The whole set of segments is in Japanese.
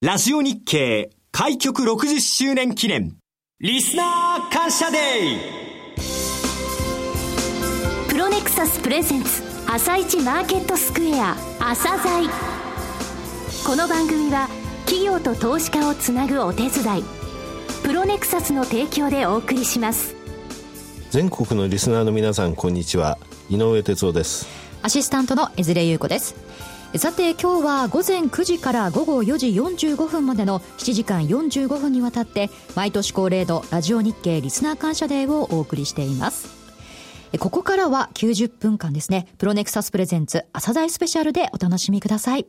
ラジオ日経開局60周年記念。リスナー感謝デープロネクサスプレゼンツ朝一マーケットスクエア朝鮮この番組は企業と投資家をつなぐお手伝いプロネクサスの提供でお送りします。全国のリスナーの皆さんこんにちは。井上哲夫です。アシスタントの江連優子ですさて今日は午前9時から午後4時45分までの7時間45分にわたって毎年恒例のラジオ日経リスナー感謝デーをお送りしています。ここからは90分間ですね。プロネクサスプレゼンツ朝大スペシャルでお楽しみください。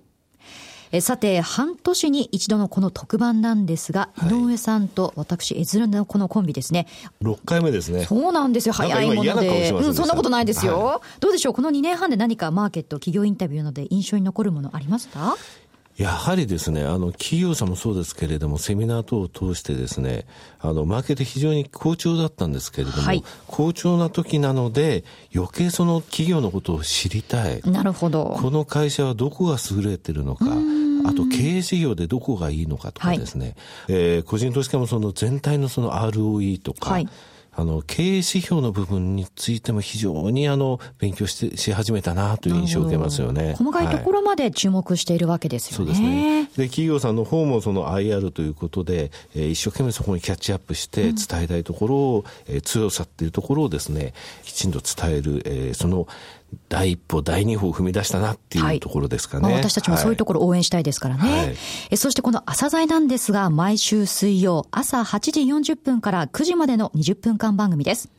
えさて、半年に一度のこの特番なんですが、はい、井上さんと私、絵面のこのコンビですね。6回目ですね。そうなんですよ。早いもので。うん、そんなことないですよ、はい、どうでしょうこの2年半で何かマーケット、企業インタビューなどで印象に残るものありましたやはりですね、あの、企業さんもそうですけれども、セミナー等を通してですね、あの、マーケット非常に好調だったんですけれども、はい、好調な時なので、余計その企業のことを知りたい。なるほど。この会社はどこが優れてるのか、あと経営事業でどこがいいのかとかですね、はい、えー、個人投資家もその全体のその ROE とか、はいあの、経営指標の部分についても非常にあの、勉強して、し始めたなという印象を受けますよね。細かいところまで注目しているわけですよね。はい、そうですね。で、企業さんの方もその IR ということで、えー、一生懸命そこにキャッチアップして伝えたいところを、うん、えー、強さっていうところをですね、きちんと伝える、えー、その、第一歩、第二歩を踏み出したなっていうところですかね。はいまあ、私たちもそういうところを応援したいですからね。はい、えそしてこの朝鮮なんですが、毎週水曜朝8時40分から9時までの20分間番組です。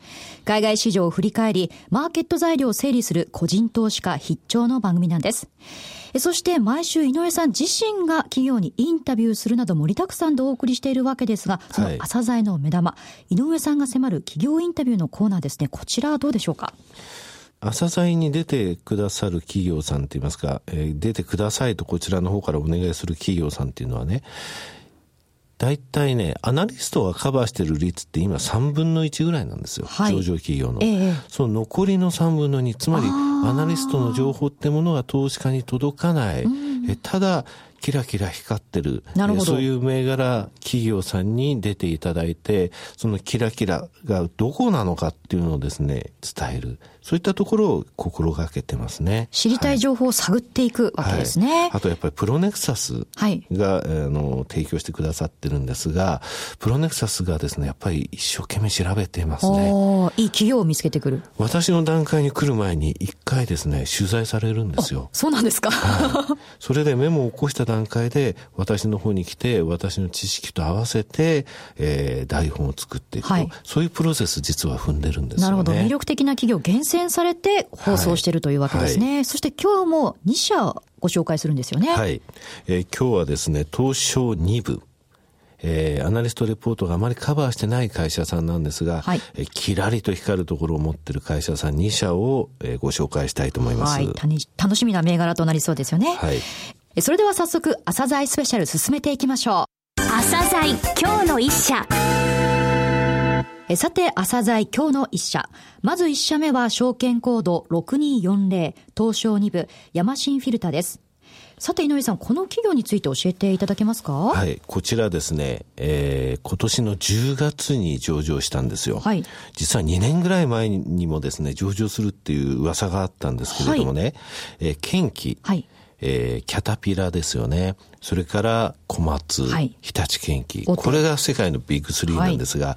海外市場を振り返り、マーケット材料を整理する個人投資家必聴の番組なんです。そして毎週井上さん自身が企業にインタビューするなど盛りだくさんでお送りしているわけですが、その朝鮮の目玉、はい、井上さんが迫る企業インタビューのコーナーですね。こちらはどうでしょうか？朝鮮に出てくださる企業さんといいますか、えー、出てくださいとこちらの方からお願いする企業さんっていうのはね、大体ね、アナリストがカバーしてる率って今3分の1ぐらいなんですよ。はい、上場企業の、えその残りの3分の2、つまりアナリストの情報ってものが投資家に届かない。えただ、キラキラ光ってる。なるほど。そういう銘柄企業さんに出ていただいて、そのキラキラがどこなのかっていうのをですね、伝える。そういったところを心がけてますね。知りたい情報を探っていくわけですね。はい、あとやっぱりプロネクサスが、はい、あの提供してくださってるんですが、プロネクサスがですね、やっぱり一生懸命調べていますね。いい企業を見つけてくる。私の段階に来る前に一回ですね、取材されるんですよ。そうなんですか。はい、それでメモを起こした段階で、私の方に来て、私の知識と合わせて、えー、台本を作っていくと、はい、そういうプロセス実は踏んでるんですよね。なるほど。魅力的な企業厳選されて放送しているというわけですね。はいはい、そして今日も2社ご紹介するんですよね。はい。えー、今日はですね、東証2部。えー、アナリストレポートがあまりカバーしてない会社さんなんですが、はい、えー、キラリと光るところを持ってる会社さん2社を、えー、ご紹介したいと思います。はい。楽しみな銘柄となりそうですよね。はい。それでは早速、朝鮮スペシャル進めていきましょう。朝鮮今日の一社。えさて、朝鮮今日の一社。まず一社目は証券コード6240東証2部ヤマシンフィルターです。さて井上さん、この企業について教えていただけますか？はい、こちらですね、えー、今年の10月に上場したんですよ。はい。実は2年ぐらい前にもですね、上場するっていう噂があったんですけれどもね、はい、えー、kenq、はい。えー、キャタピラですよね。それから小松、はい、日立建機。これが世界のビッグ3なんですが、はい、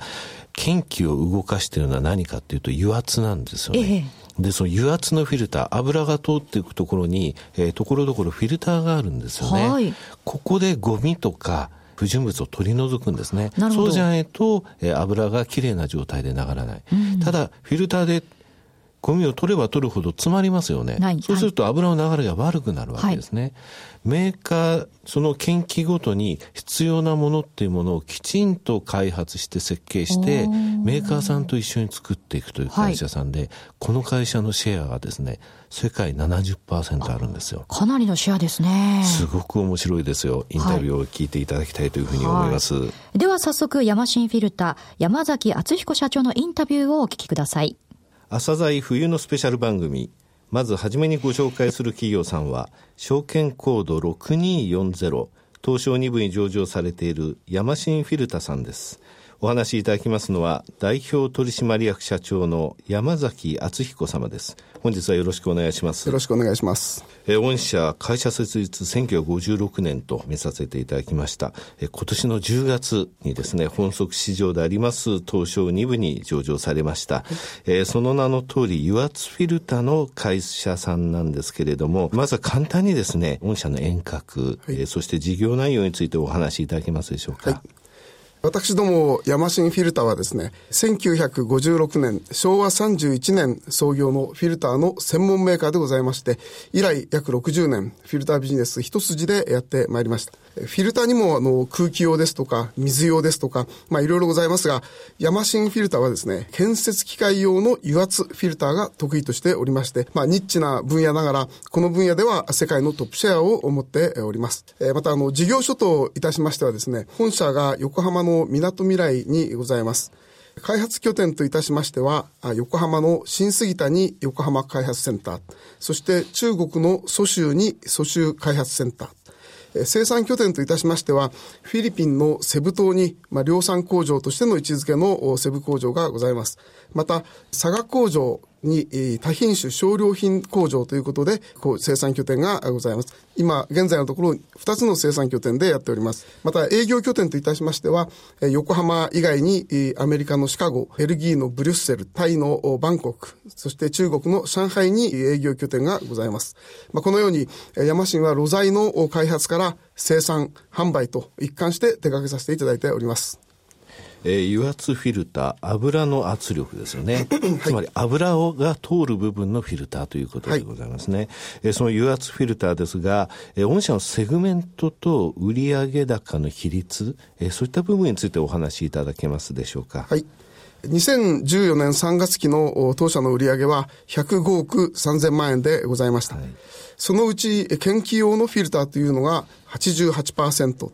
気を動かしているのは何かっていうと油圧なんですよね。えで、その油圧のフィルター、油が通っていくところに、えー、ところどころフィルターがあるんですよね。はい、ここでゴミとか、不純物を取り除くんですね。そうじゃないと、えー、油がきれいな状態で流らない。うん、ただ、フィルターでゴミを取れば取るほど詰まりますよね。そうすると油の流れが悪くなるわけですね。はい、メーカー、その研究ごとに必要なものっていうものをきちんと開発して設計して、メーカーさんと一緒に作っていくという会社さんで、はい、この会社のシェアがですね、世界70%あるんですよ。かなりのシェアですね。すごく面白いですよ。インタビューを聞いていただきたいというふうに思います。はい、では早速、ヤマシンフィルター、山崎敦彦社長のインタビューをお聞きください。朝鮮冬のスペシャル番組まず初めにご紹介する企業さんは証券コード6240東証2部に上場されているヤマシンフィルタさんです。お話しいただきますのは、代表取締役社長の山崎敦彦様です。本日はよろしくお願いします。よろしくお願いします。え御社、会社設立1956年と見させていただきました。え今年の10月にですね、本則市場であります東証2部に上場されました。えその名の通り、油圧フィルタの会社さんなんですけれども、まずは簡単にですね、御社の遠隔、はい、えそして事業内容についてお話しいただけますでしょうか。はい私どもヤマシンフィルターはですね、1956年、昭和31年創業のフィルターの専門メーカーでございまして、以来約60年、フィルタービジネス一筋でやってまいりました。フィルターにもあの空気用ですとか、水用ですとか、まあいろいろございますが、ヤマシンフィルターはですね、建設機械用の油圧フィルターが得意としておりまして、まあニッチな分野ながら、この分野では世界のトップシェアを持っております。またあの事業所といたしましてはですね、本社が横浜のの港未来にございます。開発拠点といたしましては、横浜の新杉田に横浜開発センター、そして中国の蘇州に蘇州開発センター、生産拠点といたしましては、フィリピンのセブ島に、まあ、量産工場としての位置づけのセブ工場がございます。また、佐賀工場に、多品種少量品工場ということで、こう生産拠点がございます。今、現在のところ、2つの生産拠点でやっております。また、営業拠点といたしましては、横浜以外に、アメリカのシカゴ、ベルギーのブリュッセル、タイのバンコク、そして中国の上海に営業拠点がございます。まあ、このように、ヤマシンは露材の開発から生産、販売と一貫して手掛けさせていただいております。えー、油圧フィルター、油の圧力ですよね。はい、つまり油をが通る部分のフィルターということでございますね。はい、えー、その油圧フィルターですが、えー、御社のセグメントと売上高の比率、えー、そういった部分についてお話しいただけますでしょうか。はい。2014年3月期の当社の売上は105億3000万円でございました。はい、そのうち研究用のフィルターというのが88%。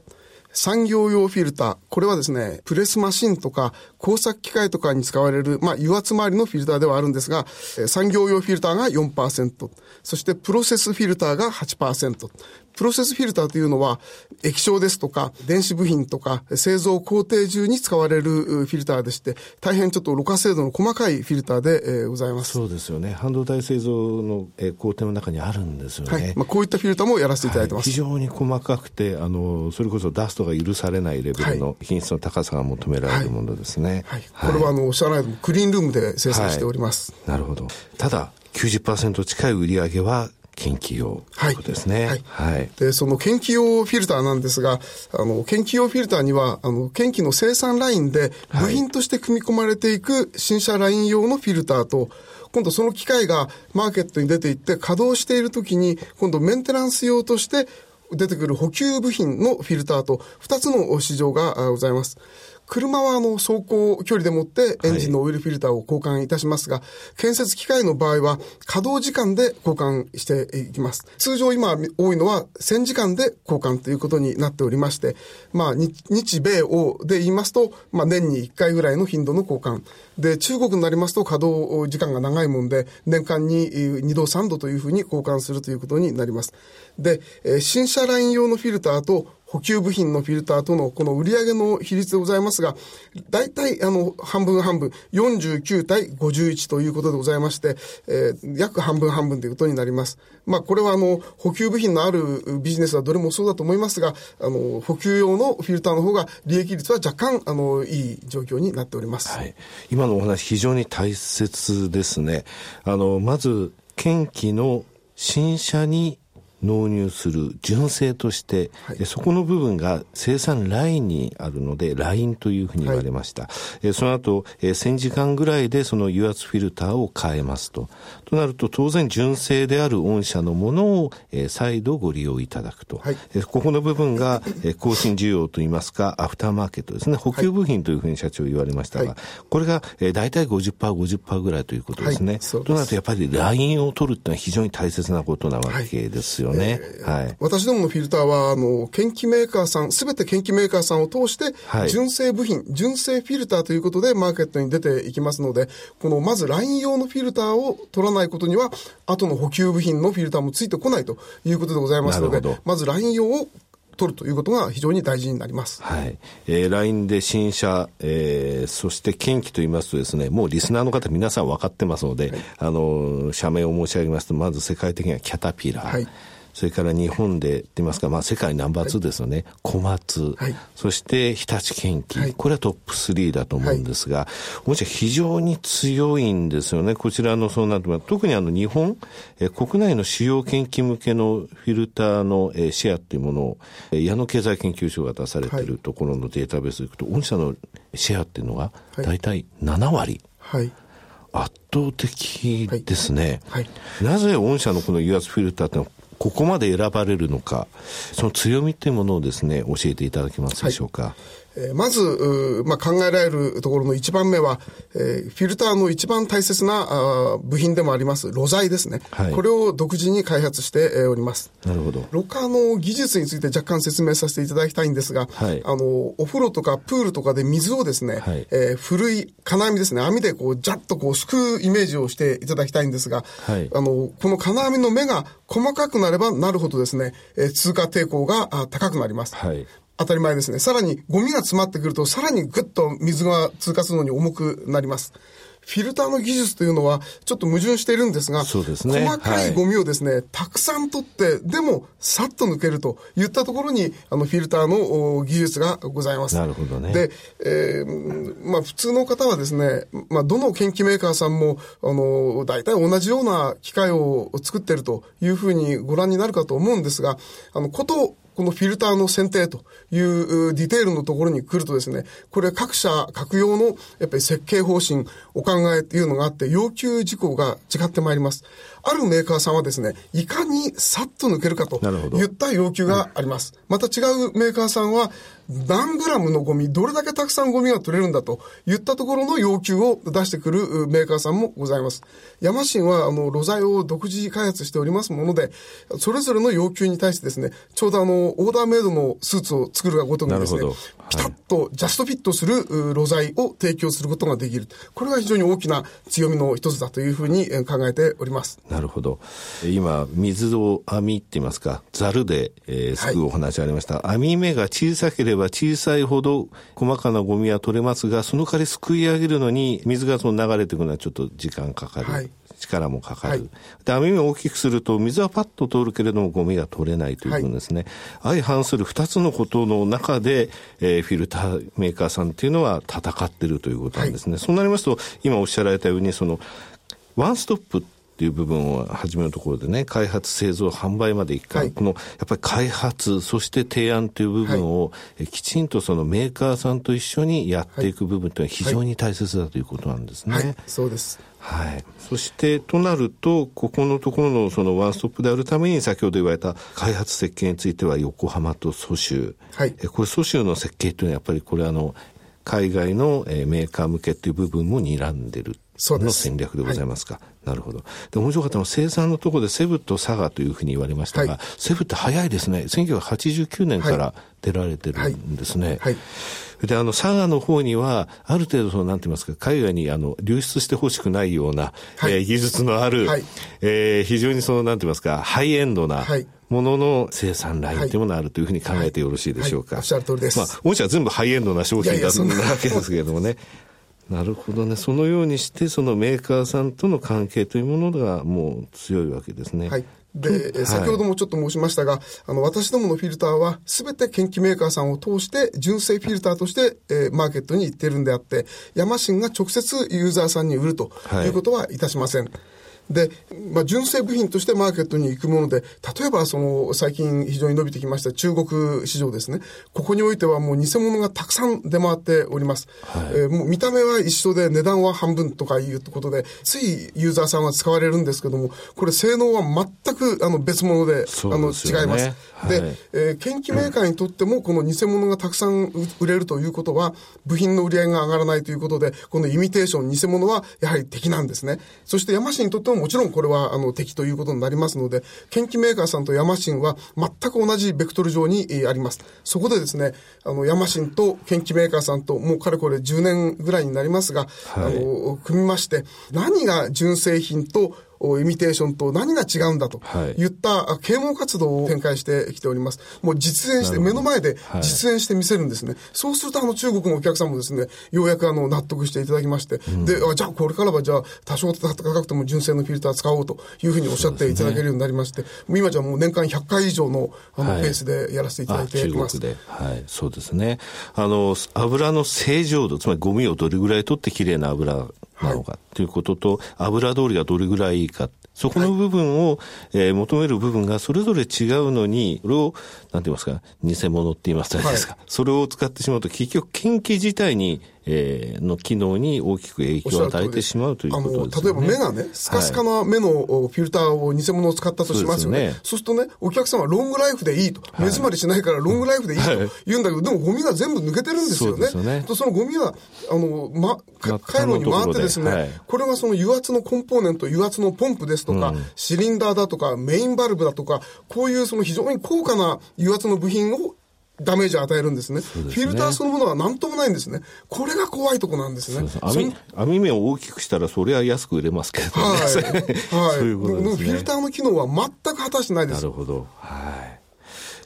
産業用フィルター。これはですね、プレスマシンとか工作機械とかに使われる、まあ、油圧周りのフィルターではあるんですが、産業用フィルターが4%、そしてプロセスフィルターが8%、プロセスフィルターというのは、液晶ですとか、電子部品とか、製造工程中に使われるフィルターでして、大変ちょっとろ過精度の細かいフィルターで、えー、ございます。そうですよね。半導体製造の、えー、工程の中にあるんですよね。はい。まあ、こういったフィルターもやらせていただいてます。はい、非常に細かくて、あの、それこそダストが許されないレベルの品質の高さが求められるものですね。はい。はい、これは、あの、おっしゃらないとクリーンルームで生産しております。なるほど。ただ、90%近い売り上げは研究用ということですね。はい。はい。で、その研究用フィルターなんですが、あの、研究用フィルターには、あの、研究の生産ラインで部品として組み込まれていく新車ライン用のフィルターと、今度その機械がマーケットに出ていって稼働しているときに、今度メンテナンス用として出てくる補給部品のフィルターと2つの市場がございます。車はあの走行距離でもってエンジンのオイルフィルターを交換いたしますが、建設機械の場合は稼働時間で交換していきます。通常今多いのは1000時間で交換ということになっておりまして、まあ日米欧で言いますと、まあ年に1回ぐらいの頻度の交換。で、中国になりますと稼働時間が長いもんで、年間に2度3度というふうに交換するということになります。で、新車ライン用のフィルターと補給部品のフィルターとのこの売上の比率でございますが、大体あの半分半分、49対51ということでございまして、えー、約半分半分ということになります。まあこれはあの補給部品のあるビジネスはどれもそうだと思いますが、あの補給用のフィルターの方が利益率は若干あのいい状況になっております。はい。今のお話非常に大切ですね。あの、まず、研機の新車に納入する純正として、はい、そこの部分が生産ラインにあるので、ラインというふうに言われました。はい、その後、1000時間ぐらいでその油圧フィルターを変えますと。となると、当然純正である御社のものを、再度ご利用いただくと。はい、ここの部分が、更新需要といいますか、アフターマーケットですね。補給部品というふうに社長言われましたが、これが、大体50%、50%ぐらいということですね。となると、やっぱりラインを取るっていうのは非常に大切なことなわけですよよね。えー、はい。私どものフィルターは、あの、研究メーカーさん、すべて研究メーカーさんを通して、純正部品、はい、純正フィルターということでマーケットに出ていきますので、この、まずライン用のフィルターを取らないことには、後の補給部品のフィルターもついてこないということでございますので、まずライン用を取るということが非常に大事になります。はい。えー、LINE で新車、えー、そして近畿と言いますとですね、もうリスナーの方皆さん分かってますので、はい、あの、社名を申し上げますと、まず世界的にはキャタピラー。はいそれから日本で言いますか、まあ、世界ナンバー2ですよね、はい、小松、はい、そして日立建機、はい、これはトップ3だと思うんですが、もちろん非常に強いんですよね、こちらのそうなって特にあの日本、え国内の主要研究向けのフィルターの、えシェアっていうものを、え矢野経済研究所が出されてい。るところのデータベースでいくと、御社のシェアっていうのが大体7割。はい。圧倒的ですね、はい。はい、なぜ御社のこの油圧フィルターってのはここまで選ばれるのか、その強みというものをですね、教えていただけますでしょうか。はいえまず、まあ、考えられるところの一番目は、えー、フィルターの一番大切なあ部品でもあります、露材ですね、はい、これを独自に開発しております。なるほど。ロッカーの技術について若干説明させていただきたいんですが、はい、あの、お風呂とかプールとかで水をですね、はい、えー、古い金網ですね、網でこう、ジャッとこう、すくうイメージをしていただきたいんですが、はい、あの、この金網の目が細かくなればなるほどですね、えー、通過抵抗が高くなります。はい、当たり前ですね。さらに、ゴミが詰まってくると、さらにぐっと水が通過するのに重くなります。フィルターの技術というのは、ちょっと矛盾しているんですが、そうですね、細かいゴミをですね、はい、たくさん取って、でも、さっと抜けるといったところに、あの、フィルターの技術がございます。なるほどね。で、えー、まあ、普通の方はですね、まあ、どの研究メーカーさんも、あの、大体同じような機械を作っているというふうにご覧になるかと思うんですが、あの、ことこのフィルターの選定というディテールのところに来るとですね、これ各社、各用のやっぱり設計方針、お考えというのがあって、要求事項が違ってまいります。あるメーカーさんはですね、いかにさっと抜けるかといった要求があります。また違うメーカーさんは、何グラムのゴミ、どれだけたくさんゴミが取れるんだといったところの要求を出してくるメーカーさんもございます。ヤマシンは、あの、露材を独自開発しておりますもので、それぞれの要求に対してですね、ちょうどあの、オーダーメイドのスーツを作るがごとくですね、ピタッとジャストフィットする露材を提供することができる。これが非常に大きな強みの一つだというふうに考えております。なるほど。今、水を網って言いますか、ざるで、えー、すくうお話ありました。はい、網目が小さければ小さいほど細かなゴミは取れますが、その代わりすくい上げるのに水がその流れていくのはちょっと時間かかる。はい力もかかる。はい、で、網目を大きくすると、水はパッと通るけれども、ゴミが取れないということですね。はい、相反する二つのことの中で、えー、フィルターメーカーさんっていうのは戦ってるということなんですね。はい、そうなりますと、今おっしゃられたように、その、ワンストップっていう部分を始めるところでね、開発、製造、販売まで一回、はい、この、やっぱり開発、そして提案という部分を、はい、きちんとそのメーカーさんと一緒にやっていく部分というのは非常に大切だということなんですね。はい、そうです。はい。そして、となると、ここのところのそのワンストップであるために、先ほど言われた開発設計については横浜と蘇州。はい。これ蘇州の設計というのはやっぱりこれあの、海外のメーカー向けという部分も睨んでるの戦略でございますか。はい、なるほど。で、面白かったのは生産のところでセブと佐賀というふうに言われましたが、はい、セブって早いですね。1989年から出られてるんですね。はい、で、あの、佐賀の方には、ある程度、その、なんて言いますか、海外に、あの、流出してほしくないような、はい、えー、技術のある、はい、えー、非常にその、なんて言いますか、ハイエンドな、はいものの生産ラインというものがあるというふうに考えてよろしいでしょうか。はいはい、おっしゃる通りです。まあ、御社は全部ハイエンドな商品だったわけですけれどもね。なるほどね。そのようにして、そのメーカーさんとの関係というものがもう強いわけですね。はい。で、先ほどもちょっと申しましたが、あの、私どものフィルターは、すべて研究メーカーさんを通して、純正フィルターとして、えー、マーケットに行ってるんであって、ヤマシンが直接ユーザーさんに売るということはいたしません。はいで、まあ、純正部品としてマーケットに行くもので、例えばその最近非常に伸びてきました中国市場ですね。ここにおいてはもう偽物がたくさん出回っております。はい、えー、もう見た目は一緒で値段は半分とかいうことで、ついユーザーさんは使われるんですけども、これ性能は全くあの別物で、でね、あの違います。で、はい、えー、研究メーカーにとってもこの偽物がたくさん売れるということは、部品の売り上げが上がらないということで、このイミテーション、偽物はやはり敵なんですね。そしてヤマシンにとってももちろんこれはあの敵ということになりますので、研究メーカーさんとヤマシンは全く同じベクトル上に、えー、あります。そこでですね、あの、ヤマシンと研究メーカーさんともうかれこれ10年ぐらいになりますが、はい、あの、組みまして、何が純正品とイミテーションと何が違うんだとい。った啓蒙活動を展開してきております。もう実演して、目の前で実演して見せるんですね。そうすると、あの、中国のお客さんもですね、ようやくあの、納得していただきまして、うん、で、あじゃあこれからはじゃあ、多少高くても純正のフィルター使おうというふうにおっしゃっていただけるようになりまして、ね、今じゃもう年間100回以上の、あの、ペースでやらせていただいています。はい、はい、そうですね。あの、油の正常度、つまりゴミをどれぐらい取ってきれいな油なのかということと、油通りがどれぐらいいいか。そこの部分を、えー、求める部分がそれぞれ違うのに、それを、なんて言いますか、偽物って言いますか、はい、それを使ってしまうと、結局、研究自体にえー、の機能に大きく影響を与えてしまうということです、ね、例えば目がね、スカスカな目のフィルターを偽物を使ったとしますよね。そうするとね、お客さんはロングライフでいいと。目詰まりしないからロングライフでいいと言うんだけど、でもゴミが全部抜けてるんですよね。そね。とそのゴミは、あの、ま、回路に回ってですね、はい、これがその油圧のコンポーネント、油圧のポンプですとか、うん、シリンダーだとか、メインバルブだとか、こういうその非常に高価な油圧の部品をダメージを与えるんですね。すねフィルターそのものは何ともないんですね。これが怖いとこなんですね。網網目を大きくしたらそれは安く売れますけどね。はい。はい。そういうことですね。フィルターの機能は全く果たしてないです。なるほど。はい。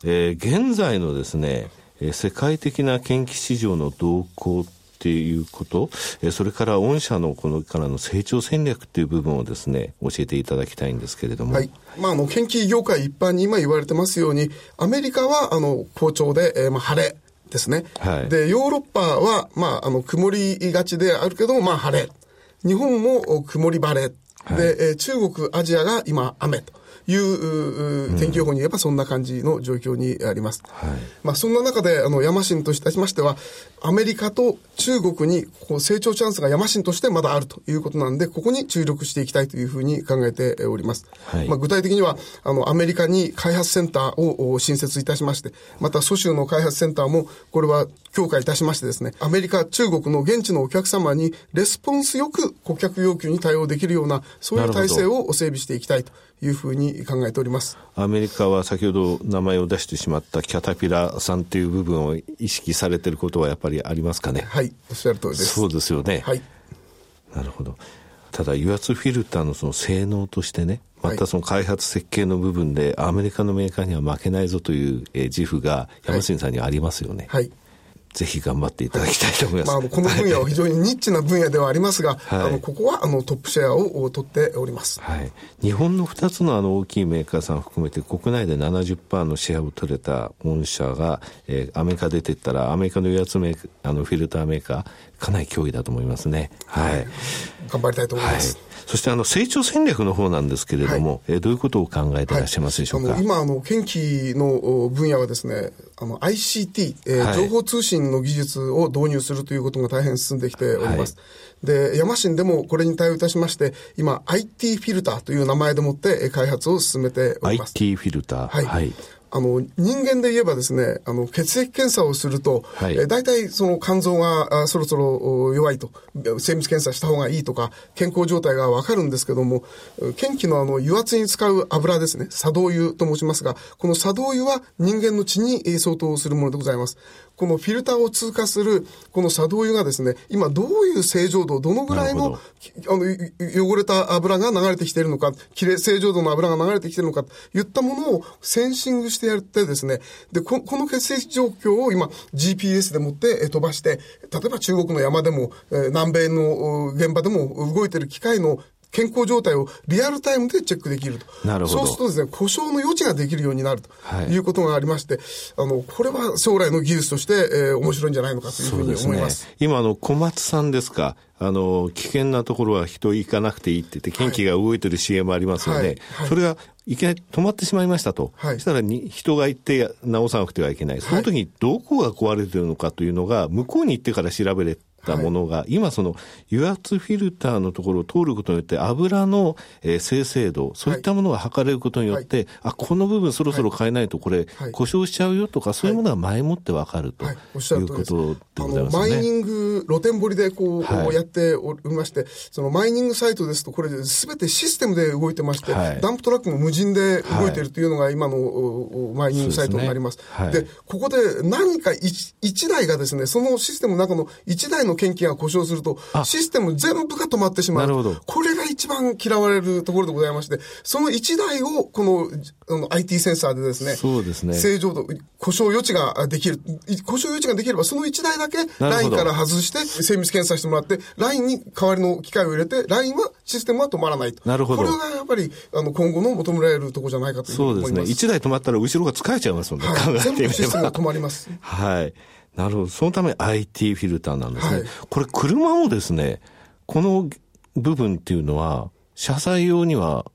えー、現在のですね、世界的な研究市場の動向っていうこと、えそれから御社のこのからの成長戦略っていう部分をですね、教えていただきたいんですけれども。はい。まあ、あの、研究業界一般に今言われてますように、アメリカは、あの、好調で、えー、まあ、晴れ。ですね。はい、で、ヨーロッパは、まあ、あの、曇りがちであるけども、まあ、晴れ。日本も曇り晴れ。はい、で、えー、中国、アジアが今、雨と。いう天気予報に言えばそんな感じの状況にあります。はい、まあそんな中で、あの、ヤマシンとしましては、アメリカと中国にこう成長チャンスがヤマシンとしてまだあるということなんで、ここに注力していきたいというふうに考えております。はい、まあ具体的には、あの、アメリカに開発センターを新設いたしまして、また蘇州の開発センターも、これは強化いたしましてですね、アメリカ、中国の現地のお客様にレスポンスよく顧客要求に対応できるような、そういう体制を整備していきたいというふうに考えておりますアメリカは先ほど名前を出してしまったキャタピラさんという部分を意識されていることはやっぱりありますかね？はい、おっしゃる通りです。そうですよね。はい。なるほど。ただ油圧フィルターのその性能としてね、またその開発設計の部分でアメリカのメーカーには負けないぞという自負が山下さんにはありますよね。はい、はいぜひ頑張っていただきたいと思います。まあ、この分野は非常にニッチな分野ではありますが、はい、あのここはあのトップシェアを取っております。はい、日本の2つのあの大きいメーカーさん含めて国内で70%のシェアを取れた御社が、えー、アメリカ出ていったらアメリカの油圧メーあのフィルターメーカーかなり脅威だと思いますね。はい。頑張りたいと思います。はいそしてあの成長戦略の方なんですけれども、はい、えどういうことを考えていらっしゃいますでしょうか、はい、今あの研究の分野はですねあの ICT、えー、はい、情報通信の技術を導入するということが大変進んできております。で、ヤマシンでもこれに対応いたしまして、今 IT フィルターという名前でもって開発を進めております。IT フィルターはい。あの、人間で言えばですね、あの、血液検査をすると、はい、え大体その肝臓があそろそろ弱いと、精密検査した方がいいとか、健康状態がわかるんですけども、検気のあの、油圧に使う油ですね、作動油と申しますが、この作動油は人間の血に相当するものでございます。このフィルターを通過する、この作動油がですね、今どういう正常度、どのぐらいの、あの、汚れた油が流れてきているのか、きれい、正常度の油が流れてきているのか、といったものをセンシングしてやってですね、で、ここの血液状況を今、GPS でもって飛ばして、例えば中国の山でも、南米の現場でも動いている機械の健康状態をリアルタイムでチェックできると。なるほど。そうするとですね、故障の余地ができるようになるということがありまして、はい、あの、これは将来の技術として、えー、面白いんじゃないのかというふうに思います。すね、今、あの、小松さんですか、あの、危険なところは人行かなくていいって言って、元気が動いてる CM ありますよね。はいはい、それがいきなり止まってしまいましたと。はい、そしたらに人が行って直さなくてはいけない。その時にどこが壊れてるのかというのが、向こうに行ってから調べれたものが、はい、今その油圧フィルターのところを通ることによって油の、えー、生成度、そういったものが測れることによって、はい、あ、この部分そろそろ変えないとこれ、故障しちゃうよとか、そういうものが前もってわかると、い。うことでございますね。マイニング、露天掘りでこう、やっておりまして、そのマイニングサイトですと、これすべてシステムで動いてまして、ダンプトラックも無人で動いているというのが今のマイニングサイトになります。で、ね、ここで何か 1, 1台がですね、そのシステムの中の1台のの研機が故障すると、システム全部が止まってしまう。なるほど。これが一番嫌われるところでございまして、その1台を、この、あの、IT センサーでですね、そうですね。正常度、故障余地ができる。故障余地ができれば、その1台だけ、ラインから外して、精密検査してもらって、ラインに代わりの機械を入れて、ラインは、システムは止まらないと。なるほど。これがやっぱり、あの、今後の求められるところじゃないかとそうですね。1台止まったら後ろが疲れちゃいますもんね。はい、全部システムが止まります。はい。なるほど。そのため IT フィルターなんですね。はい、これ車もですね、この部分っていうのは、車載用には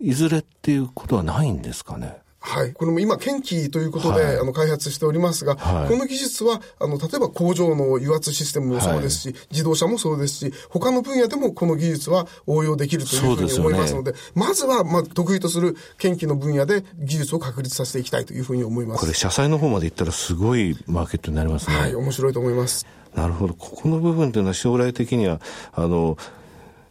いずれっていうことはないんですかね？はい。これも今、研機ということで、はい、あの、開発しておりますが、はい、この技術は、あの、例えば工場の油圧システムもそうですし、はい、自動車もそうですし、他の分野でもこの技術は応用できるというふうに思いますので、でね、まずは、まあ、得意とする研機の分野で技術を確立させていきたいというふうに思います。これ、車載の方まで行ったらすごいマーケットになりますね。はい、面白いと思います。なるほど。ここの部分というのは将来的には、あの、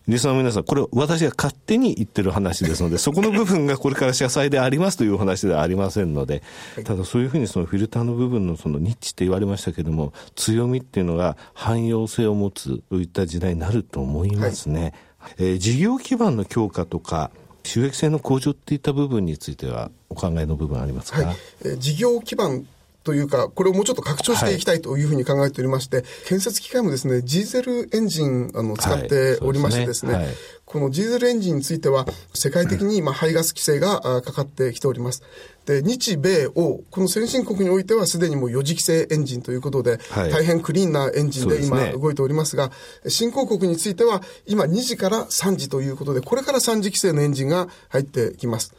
リスナーの皆さん、これ私が勝手に言ってる話ですので、そこの部分がこれから社債でありますという話ではありませんので、ただそういうふうにそのフィルターの部分のそのニッチって言われましたけども、強みっていうのが汎用性を持つといった時代になると思いますね。はい、えー、事業基盤の強化とか、収益性の向上っていった部分についてはお考えの部分ありますか、はい、えー、事業基盤というか、これをもうちょっと拡張していきたいというふうに考えておりまして、はい、建設機械もですね、ジーゼルエンジン、あの、使っておりましてですね、はい、このジーゼルエンジンについては、世界的に今、排ガス規制がかかってきております。で、日米欧、この先進国においてはすでにもう4次規制エンジンということで、はい、大変クリーンなエンジンで今動いておりますが、新興国については今2次から3次ということで、これから3次規制のエンジンが入ってきます。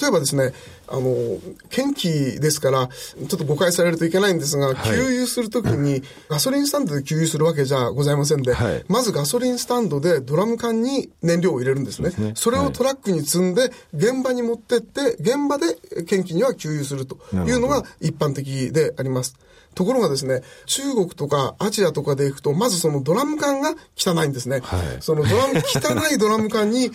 例えばですね、あの、研機ですから、ちょっと誤解されるといけないんですが、給油するときに、ガソリンスタンドで給油するわけじゃございませんで、はい、まずガソリンスタンドでドラム缶に燃料を入れるんですね。そねそれをトラックに積んで、現場に持ってって、現場で研機には給油するというのが一般的であります。ところがですね、中国とかアジアとかで行くと、まずそのドラム缶が汚いんですね。はい、そのドラム、汚いドラム缶に、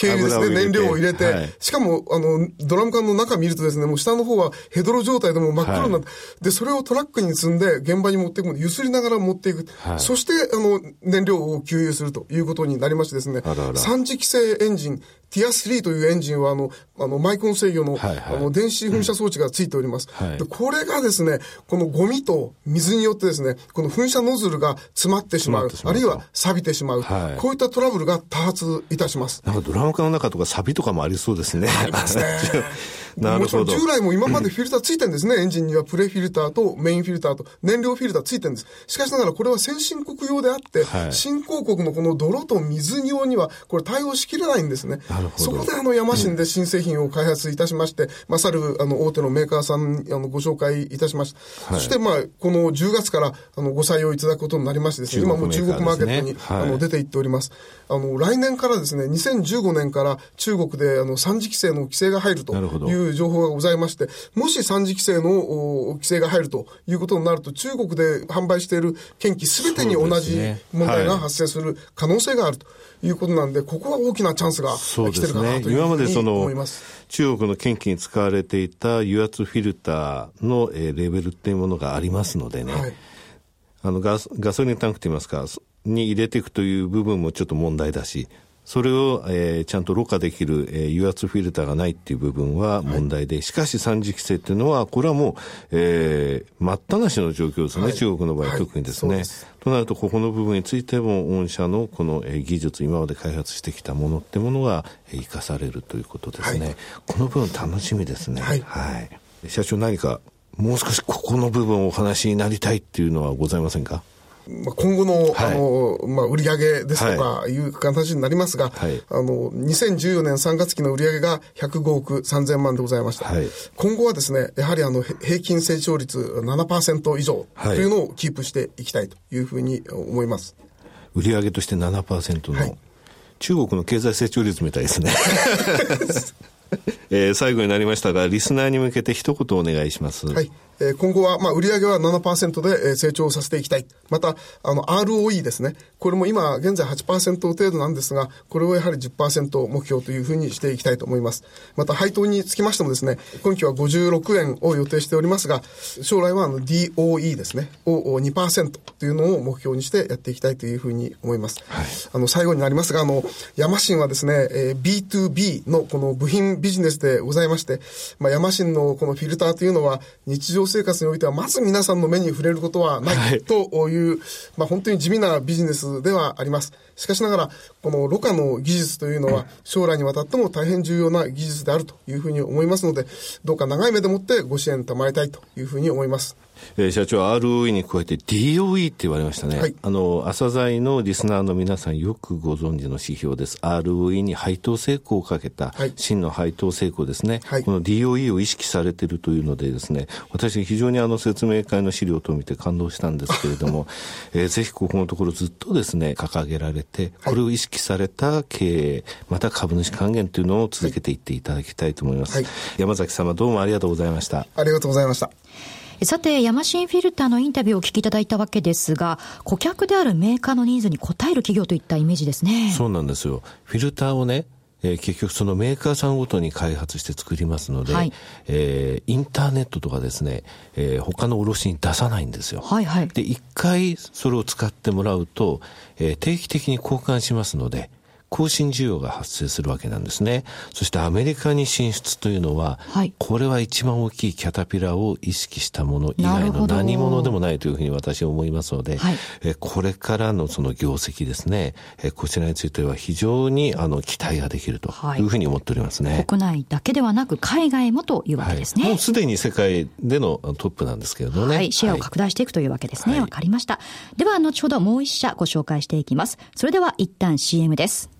軽油ですね、燃料を入れて、はい、しかも、あの、ドラム缶の中見るとですね、もう下の方はヘドロ状態でも真っ黒になって、はい、で、それをトラックに積んで現場に持っていくので、ゆすりながら持っていく。そして、あの、燃料を給油するということになりましてですね、三次規制エンジン、ティア3というエンジンは、あの、あの、マイコン制御の、はいはい、あの、電子噴射装置がついております。うんはい、でこれがですね、このゴミと水によってですね、この噴射ノズルが詰まってしまう、あるいは錆びてしまう、はい、こういったトラブルが多発いたします。なんかドラム缶の中とか錆びとかもありそうですね。ありますね。もちろん従来も今までフィルターついてるんですね。エンジンにはプレフィルターとメインフィルターと燃料フィルターついてるんです。しかしながらこれは先進国用であって、はい、新興国のこの泥と水用にはこれ対応しきれないんですね。そこであのヤマシンで新製品を開発いたしまして、まさるあの大手のメーカーさんあのご紹介いたしました。はい、そしてまあこの10月からあのご採用いただくことになりましてですね、今も中国マーケットに、はい、あの出ていっております。あの来年からですね、2015年から中国であの三次規制の規制が入るという情報がございまして、もし三次規制の規制が入るということになると、中国で販売している研機すべてに同じ問題が発生する可能性があると。いうことなんで、ここは大きなチャンスが来てるかなというふうに思います。中国の研機に使われていた油圧フィルターの、えー、レベルっていうものがありますのでね、はい、あのガガソリンタンクといいますか、に入れていくという部分もちょっと問題だし、それを、えー、ちゃんとろ過できる、えー、油圧フィルターがないっていう部分は問題で、はい、しかし三次規制っていうのは、これはもう、えー、待ったなしの状況ですね、はい、中国の場合、特にですね。となると、ここの部分についても、御社のこの、えー、技術、今まで開発してきたものってものが、えー、生かされるということですね。この部分楽しみですね。はい。社長何か、もう少しここの部分をお話になりたいっていうのはございませんか？まあ、今後の、はい、あの、まあ、売上ですとかいう形になりますが、はい、あの、2014年3月期の売上が105億3000万でございました。はい、今後はですね、やはりあの、平均成長率7%以上というのをキープしていきたいというふうに思います。売上として7%の、中国の経済成長率みたいですね。えー、最後になりましたが、リスナーに向けて一言お願いします。はい。えー、今後は、まあ、売上は7%で成長させていきたい。また、あの、ROE ですね。これも今、現在8%程度なんですが、これをやはり10%目標というふうにしていきたいと思います。また、配当につきましてもですね、今期は56円を予定しておりますが、将来はあの DOE ですね、を2%というのを目標にしてやっていきたいというふうに思います。はい、あの、最後になりますが、あの、ヤマシンはですね、えー、B2B のこの部品ビジネスでございまして、まあ、ヤマシンのこのフィルターというのは、日常生活においては、まず皆さんの目に触れることはないという、はい、まあ、本当に地味なビジネスではあります。しかしながら、このろ過の技術というのは、将来にわたっても大変重要な技術であるというふうに思いますので、どうか長い目でもってご支援賜りたいというふうに思います。えー、社長、ROE に加えて DOE って言われましたね。はい、あの、朝鮮のリスナーの皆さんよくご存知の指標です。ROE に配当成功をかけた、真の配当成功ですね。はい、この DOE を意識されているというのでですね、私非常にあの説明会の資料と見て感動したんですけれども、えー、ぜひここのところずっとですね、掲げられて、これを意識された経営、また株主還元というのを続けていっていただきたいと思います。はい、山崎様どうもありがとうございました。ありがとうございました。さて、ヤマシンフィルターのインタビューをお聞きいただいたわけですが、顧客であるメーカーのニーズに応える企業といったイメージですね。そうなんですよ。フィルターをね、えー、結局そのメーカーさんごとに開発して作りますので、はい、えー、インターネットとかですね、えー、他の卸に出さないんですよ。はいはい。で、一回それを使ってもらうと、えー、定期的に交換しますので、更新需要が発生するわけなんですね。そしてアメリカに進出というのは、はい、これは一番大きいキャタピラを意識したもの以外の何者でもないというふうに私は思いますので、はい、えこれからのその業績ですね、えこちらについては非常にあの期待ができるというふうに思っておりますね。はい、国内だけではなく海外もというわけですね。もうすでに世界でのトップなんですけれどね。はい、シェアを拡大していくというわけですね。わ、かりました。では後ほどもう一社ご紹介していきます。それでは一旦 CM です。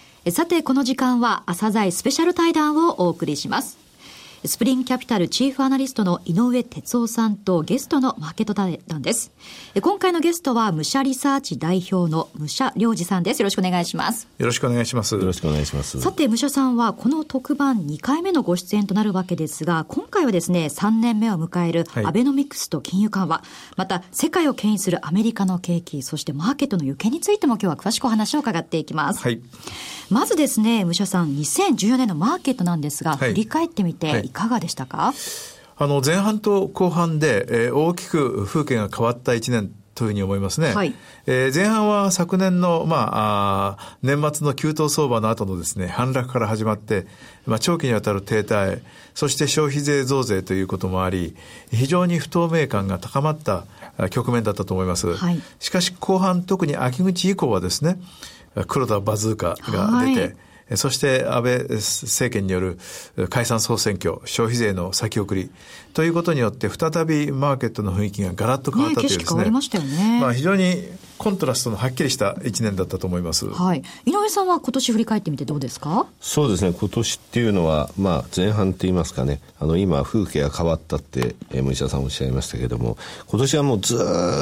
さて、この時間はアサザイ・スペシャル対談をお送りします。スプリングキャピタルチーフアナリストの井上哲夫さんとゲストのマーケット対談です。今回のゲストは、武者リサーチ代表の武者良二さんです。よろしくお願いします。よろしくお願いします。よろしくお願いします。さて、武者さんはこの特番2回目のご出演となるわけですが、今回はですね、3年目を迎えるアベノミクスと金融緩和、はい、また世界を牽引するアメリカの景気、そしてマーケットの行方についても今日は詳しくお話を伺っていきます。はい。まずですね、武者さん、2014年のマーケットなんですが、はい、振り返ってみていかがでしたか、はい、あの、前半と後半で、えー、大きく風景が変わった1年というふうに思いますね。はい、えー、前半は昨年の、まあ、あ年末の急騰相場の後のですね、反落から始まって、まあ、長期にわたる停滞、そして消費税増税ということもあり、非常に不透明感が高まった局面だったと思います。はい、しかし後半、特に秋口以降はですね、黒田バズーカが出て、はいそして安倍政権による解散総選挙、消費税の先送りということによって、再びマーケットの雰囲気がガラッと変わったというですね。ねましたよね。まあ非常にコントラストのはっきりした一年だったと思います。はい。井上さんは今年振り返ってみてどうですか？そうですね。今年っていうのは、まあ前半って言いますかね、あの今風景が変わったって、えー、森下さんおっしゃいましたけれども、今年はもうず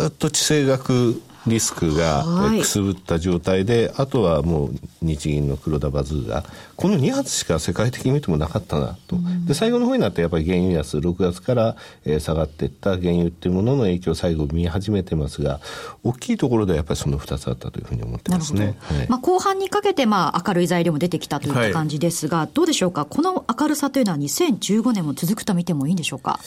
っと地政学リスクがくすぶった状態で、はい、あとはもう日銀の黒田バズーが、この2発しか世界的に見てもなかったなと。で、最後の方になってやっぱり原油安、6月から、えー、下がっていった原油っていうものの影響を最後見始めてますが、大きいところではやっぱりその2つあったというふうに思ってますね。はい、まあ、後半にかけてまあ明るい材料も出てきたといった感じですが、はい、どうでしょうか、この明るさというのは2015年も続くと見てもいいんでしょうか？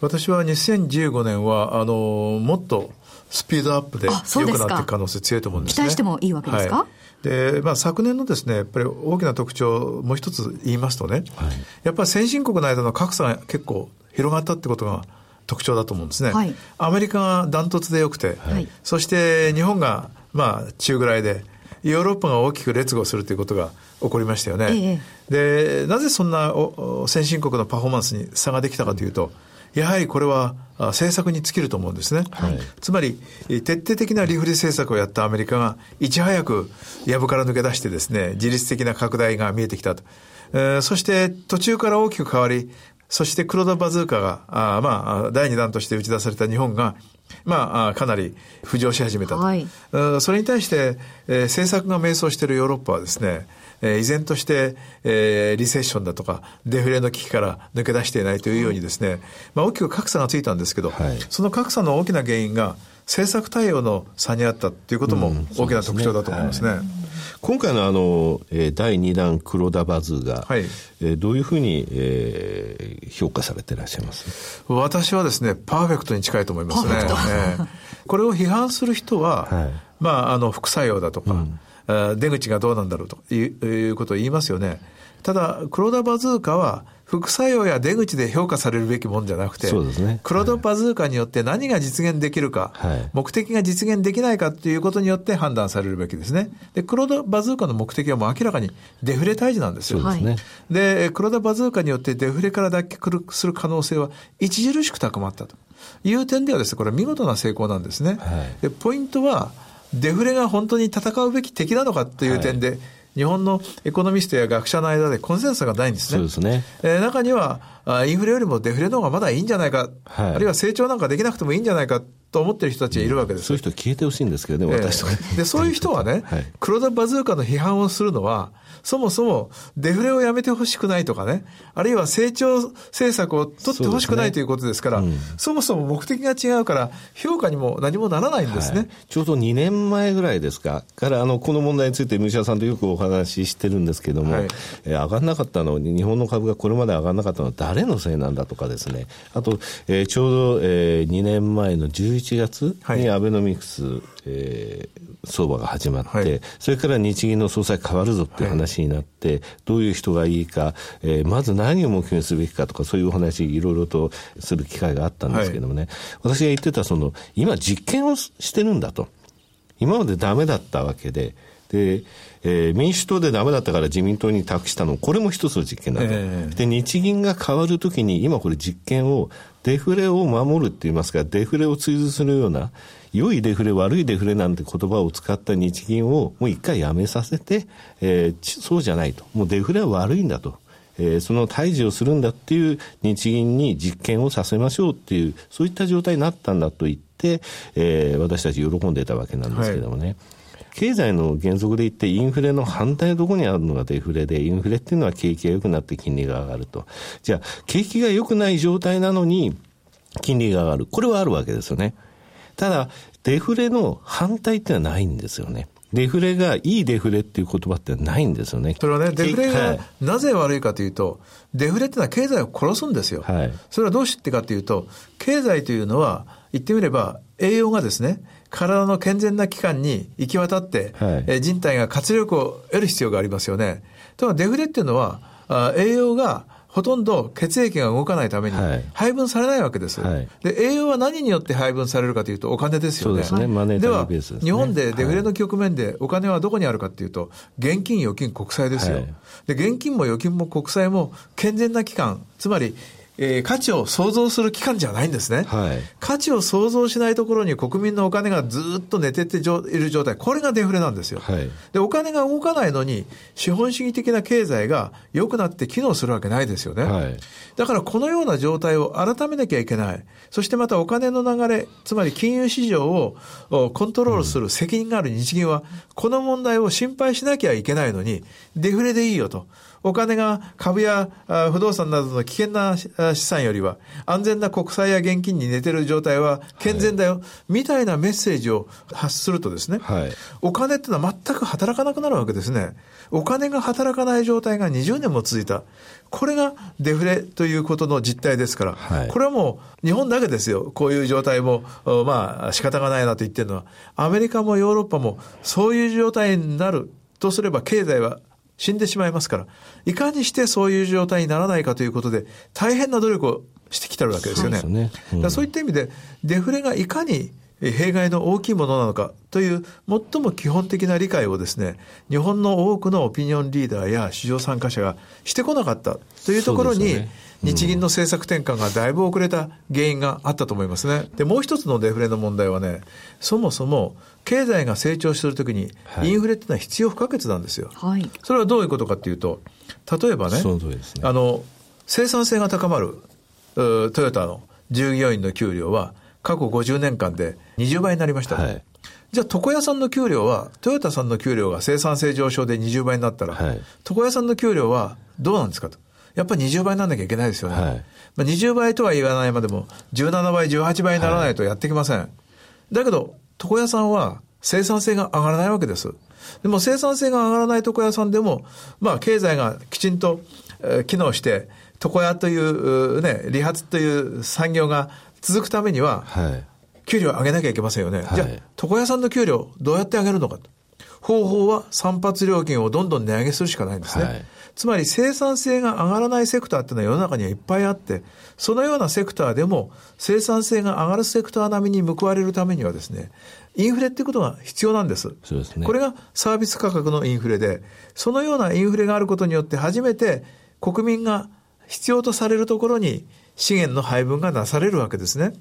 私は2015年は、あの、もっとスピードアップで良くなっていく可能性強いと思うんですね。期待してもいいわけですか、はい。で、まあ、昨年のですね、やっぱり大きな特徴、もう一つ言いますとね、はい、やっぱり先進国の間の格差が結構広がったってことが特徴だと思うんですね。はい、アメリカがダントツで良くて、はい、そして日本が、まあ、中ぐらいで、ヨーロッパが大きく劣後するということが起こりましたよね。ええ、で、なぜそんな先進国のパフォーマンスに差ができたかというと、やはりこれは政策に尽きると思うんですね。はい、つまり、徹底的な利振り政策をやったアメリカが、いち早く藪から抜け出してですね、自律的な拡大が見えてきたと。えー、そして途中から大きく変わり、そして黒田バズーカが、あまあ、第2弾として打ち出された日本が、まあ、かなり浮上し始めたと。はい、それに対して、えー、政策が迷走しているヨーロッパはですね、えー、依然として、えー、リセッションだとか、デフレの危機から抜け出していないというようにですね、まあ、大きく格差がついたんですけど、はい、その格差の大きな原因が、政策対応の差にあったということも大きな特徴だと思いますね。うんすね。はい今回のあの、えー、第2弾黒田バズーが、はい。えー、どういうふうに、えー、評価されていらっしゃいます？私はですね、パーフェクトに近いと思いますね。えー、これを批判する人は、はい、まあ、あの、副作用だとか、うん出口がどうなんだろうということを言いますよね。ただ、黒田バズーカは、副作用や出口で評価されるべきもんじゃなくて、そうですね、黒田バズーカによって何が実現できるか、はい、目的が実現できないかということによって判断されるべきですね。で、黒田バズーカの目的はもう明らかにデフレ退治なんですよ。そうですね。で、黒田バズーカによってデフレから脱却する可能性は著しく高まったという点ではですね、これは見事な成功なんですね。はい、でポイントは、デフレが本当に戦うべき敵なのかという点で、はい、日本のエコノミストや学者の間でコンセンサスがないんですね。そうですね。えー、中にはあ、インフレよりもデフレの方がまだいいんじゃないか、はい、あるいは成長なんかできなくてもいいんじゃないかと思ってる人たちがいるわけです。そういう人消えてほしいんですけどね、私とか、で、そういう人はね、はい、黒田バズーカの批判をするのは、そもそもデフレをやめてほしくないとかね、あるいは成長政策を取ってほしくないということですから、うん、そもそも目的が違うから、評価にも何もならないんですね。はい、ちょうど2年前ぐらいですか、からあのこの問題について、武者さんとよくお話ししてるんですけども、はい、えー、上がらなかったのに、日本の株がこれまで上がらなかったのは誰のせいなんだとかですね、あと、えー、ちょうど、えー、2年前の11月にアベノミクス、はいえー、相場が始まって、はい、それから日銀の総裁変わるぞっていう話になって、はい、どういう人がいいか、えー、まず何を目標にすべきかとか、そういうお話、いろいろとする機会があったんですけどもね、はい、私が言ってた、その、今実験をしてるんだと。今までダメだったわけで、で、えー、民主党でダメだったから自民党に託したの、これも一つの実験だ。と。え。ー、で、日銀が変わるときに、今これ実験を、デフレを守るって言いますか、デフレを追随するような、良いデフレ、悪いデフレなんて言葉を使った日銀をもう一回やめさせて、えー、そうじゃないと。もうデフレは悪いんだと。えー、その退治をするんだっていう日銀に実験をさせましょうっていう、そういった状態になったんだと言って、えー、私たち喜んでたわけなんですけどもね。はい経済の原則で言ってインフレの反対のところにあるのがデフレで、インフレっていうのは景気が良くなって金利が上がると。じゃあ、景気が良くない状態なのに金利が上がる。これはあるわけですよね。ただ、デフレの反対ってのはないんですよね。デフレがいいデフレっていう言葉ってないんですよね。それはね、デフレがなぜ悪いかというと、デフレってのは経済を殺すんですよ。はい、それはどうしてかというと、経済というのは、言ってみれば、栄養がですね、体の健全な器官に行き渡って、はい、え人体が活力を得る必要がありますよね。ただデフレっていうのは、あ栄養がほとんど血液が動かないために配分されないわけです。はい、で、栄養は何によって配分されるかというとお金ですよね。ですね。では、日本でデフレの局面でお金はどこにあるかというと、現金、預金、国債ですよ。はい、で、現金も預金も国債も健全な期間、つまりえー、価値を創造する機関じゃないんですね。はい、価値を創造しないところに国民のお金がずっと寝てている状態、これがデフレなんですよ。はい、で、お金が動かないのに、資本主義的な経済が良くなって機能するわけないですよね。はい、だからこのような状態を改めなきゃいけない。そしてまたお金の流れ、つまり金融市場をコントロールする責任がある日銀は、この問題を心配しなきゃいけないのに、デフレでいいよと。お金が株や不動産などの危険な資産よりは安全な国債や現金に寝てる状態は健全だよ、はい、みたいなメッセージを発するとですね、はい、お金ってのは全く働かなくなるわけですね。お金が働かない状態が20年も続いた。これがデフレということの実態ですから、はい、これはもう日本だけですよ。こういう状態も、まあ仕方がないなと言ってるのは、アメリカもヨーロッパもそういう状態になるとすれば経済は死んでしまいますから、いかにしてそういう状態にならないかということで、大変な努力をしてきてるわけですよね。そうね。うん、そういった意味で、デフレがいかに弊害の大きいものなのかという最も基本的な理解をですね、日本の多くのオピニオンリーダーや市場参加者がしてこなかったというところに、ね、日銀の政策転換がだいぶ遅れた原因があったと思いますね。で、もう一つのデフレの問題はね、そもそも経済が成長するときに、インフレっていうのは必要不可欠なんですよ。はい。それはどういうことかっていうと、例えばね、ねあの、生産性が高まる、トヨタの従業員の給料は、過去50年間で20倍になりました、はい、じゃあ、床屋さんの給料は、トヨタさんの給料が生産性上昇で20倍になったら、はい、床屋さんの給料はどうなんですかと。やっぱり20倍にならなきゃいけないですよね。はい、まあ、20倍とは言わないまでも、17倍、18倍にならないとやってきません。はい、だけど、床屋さんは生産性が上がらないわけです。でも生産性が上がらない床屋さんでも、まあ経済がきちんと、えー、機能して、床屋という、ね、理髪という産業が続くためには、はい給料上げなきゃいけませんよね。はい、じゃあ、床屋さんの給料どうやって上げるのかと。方法は散発料金をどんどん値上げするしかないんですね。はい、つまり生産性が上がらないセクターっていうのは世の中にはいっぱいあって、そのようなセクターでも生産性が上がるセクター並みに報われるためにはですね、インフレっていうことが必要なんです。そうですね。これがサービス価格のインフレで、そのようなインフレがあることによって初めて国民が必要とされるところに資源の配分がなされるわけですね。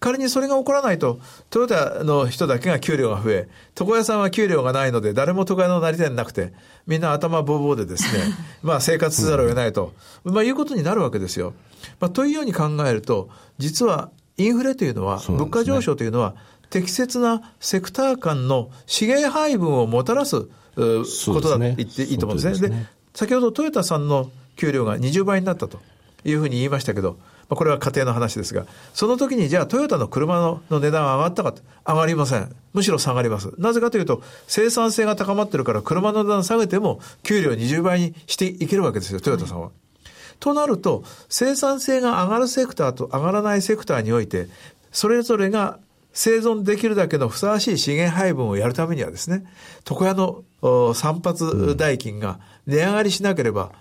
仮にそれが起こらないと、トヨタの人だけが給料が増え、床屋さんは給料がないので、誰も床屋のなり手になくて、みんな頭ボーボーでですね、まあ生活せざるを得ないと、まあいうことになるわけですよ。まあというように考えると、実はインフレというのは、物価上昇というのは、適切なセクター間の資源配分をもたらすことだと言っていいと思うんですね。で、ね、先ほどトヨタさんの給料が20倍になったというふうに言いましたけど、まあ、これは家庭の話ですが、その時にじゃあトヨタの車のの値段は上がったか上がりません。むしろ下がります。なぜかというと、生産性が高まってるから車の値段下げても給料20倍にしていけるわけですよ、トヨタさんは。となると、生産性が上がるセクターと上がらないセクターにおいて、それぞれが生存できるだけのふさわしい資源配分をやるためにはですね、床屋の散髪代金が値上がりしなければ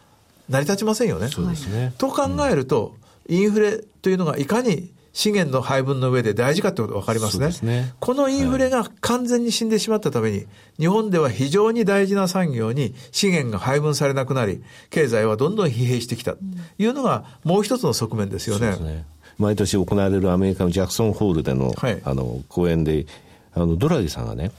成り立ちませんよね。そうですね。と考えると、うんインフレというのがいかに資源の配分の上で大事かってことが分かりますね。すねこのインフレが完全に死んでしまったために、はい、日本では非常に大事な産業に資源が配分されなくなり、経済はどんどん疲弊してきたというのがもう一つの側面ですよね。ね毎年行われるアメリカのジャクソンホールでの、はい、あの講演で、あのドラギさんがね、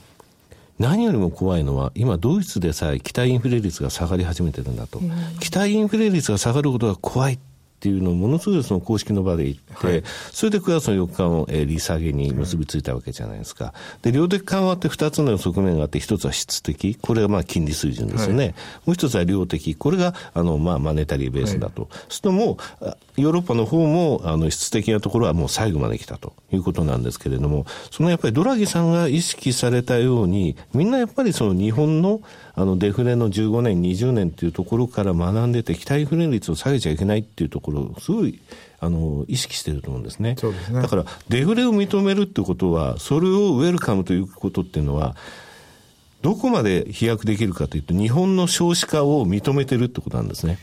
何よりも怖いのは、今、ドイツでさえ期待インフレ率が下がり始めてるんだと。期待インフレ率が下がることが怖いっていうのをものすごいその公式の場で言って、はい、それで9月の4日の、えー、利下げに結びついたわけじゃないですか。で、量的緩和って2つの側面があって、1つは質的、これがまあ金利水準ですよね。はい、もう1つは量的、これがあのまあマネタリーベースだと。はい、するともう、ヨーロッパの方もあの質的なところはもう最後まで来たということなんですけれども、そのやっぱりドラギさんが意識されたように、みんなやっぱりその日本のあのデフレの15年、20年っていうところから学んでて、期待フレ率を下げちゃいけないっていうところをすごいあの意識してると思うんですね。そうですね。だからデフレを認めるってことは、それをウェルカムということっていうのは、どこまで飛躍できるかというと、日本の少子化を認めてるってことなんですね。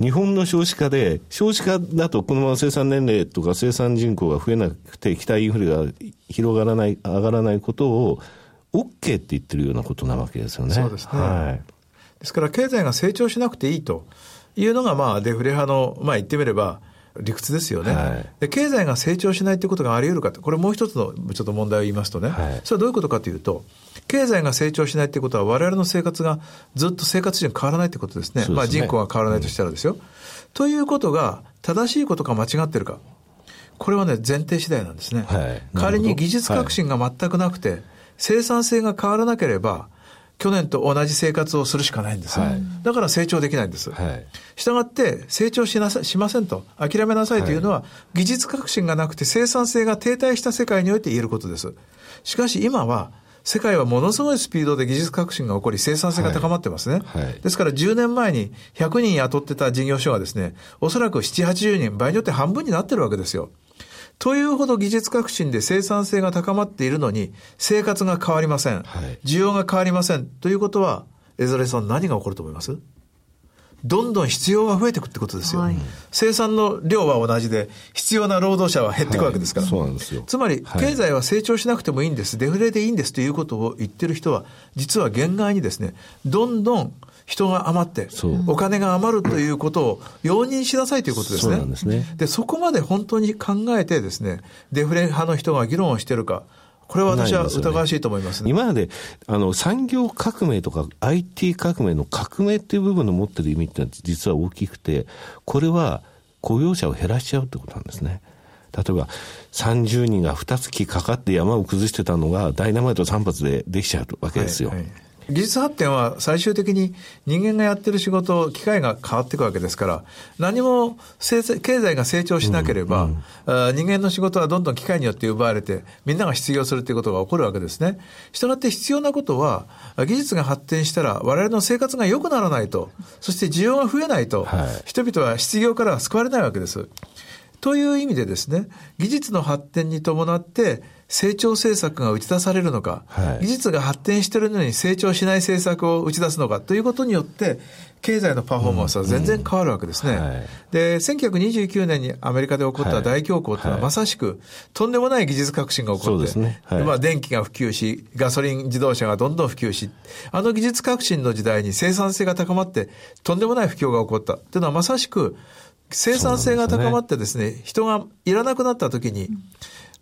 日本の少子化で、少子化だとこのまま生産年齢とか生産人口が増えなくて、期待インフレが広がらない、上がらないことを、OK って言ってるようなことなわけですよね。そうですね。はい。ですから経済が成長しなくていいというのが、まあ、デフレ派の、まあ言ってみれば、理屈ですよね、はい、で。経済が成長しないということがあり得るかと、これもう一つのちょっと問題を言いますとね、はい、それはどういうことかというと、経済が成長しないということは、われわれの生活がずっと生活順変わらないということですね。すねまあ人口が変わらないとしたらですよ。うん、ということが、正しいことか間違ってるか。これはね、前提次第なんですね。はい、仮に技術革新が全くなくて、生産性が変わらなければ、去年と同じ生活をするしかないんです。はい、だから成長できないんです。はい、したがって、成長しなさしませんと、諦めなさいというのは、はい、技術革新がなくて生産性が停滞した世界において言えることです。しかし今は、世界はものすごいスピードで技術革新が起こり、生産性が高まってますね。はいはい、ですから10年前に100人雇ってた事業所はですね、おそらく7、80人、場合によって半分になってるわけですよ。というほど技術革新で生産性が高まっているのに、生活が変わりません。はい、需要が変わりません。ということは、江連さん何が起こると思います？どんどん必要が増えていくってことですよ、はい、生産の量は同じで、必要な労働者は減っていくわけですから。はい、そうなんですよ。つまり、経済は成長しなくてもいいんです、デフレでいいんですということを言ってる人は、実は限界にですね、どんどん人が余って、お金が余るということを容認しなさいということですね。そですね。で、そこまで本当に考えてですね、デフレ派の人が議論をしているか、これは私は疑わしいと思います、ね、今まで、あの、産業革命とか IT 革命の革命っていう部分の持ってる意味って実は大きくて、これは雇用者を減らしちゃうってことなんですね。例えば、30人が2月かかって山を崩してたのが、ダイナマイト3発でできちゃうわけですよ。はいはい技術発展は最終的に人間がやってる仕事、機械が変わっていくわけですから、何も経済が成長しなければ、うんうん、人間の仕事はどんどん機械によって奪われて、みんなが失業するということが起こるわけですね。したがって必要なことは、技術が発展したら、我々の生活が良くならないと、そして需要が増えないと、はい、人々は失業からは救われないわけです。という意味でですね、技術の発展に伴って、成長政策が打ち出されるのか、はい、技術が発展しているのに成長しない政策を打ち出すのかということによって、経済のパフォーマンスは全然変わるわけですね。うん。うんはい、で、1929年にアメリカで起こった大恐慌というのは、まさしく、とんでもない技術革新が起こって、ね。はい、まあ、電気が普及し、ガソリン自動車がどんどん普及し、あの技術革新の時代に生産性が高まって、とんでもない不況が起こった。というのはまさしく、生産性が高まってですね、すね。人がいらなくなった時に、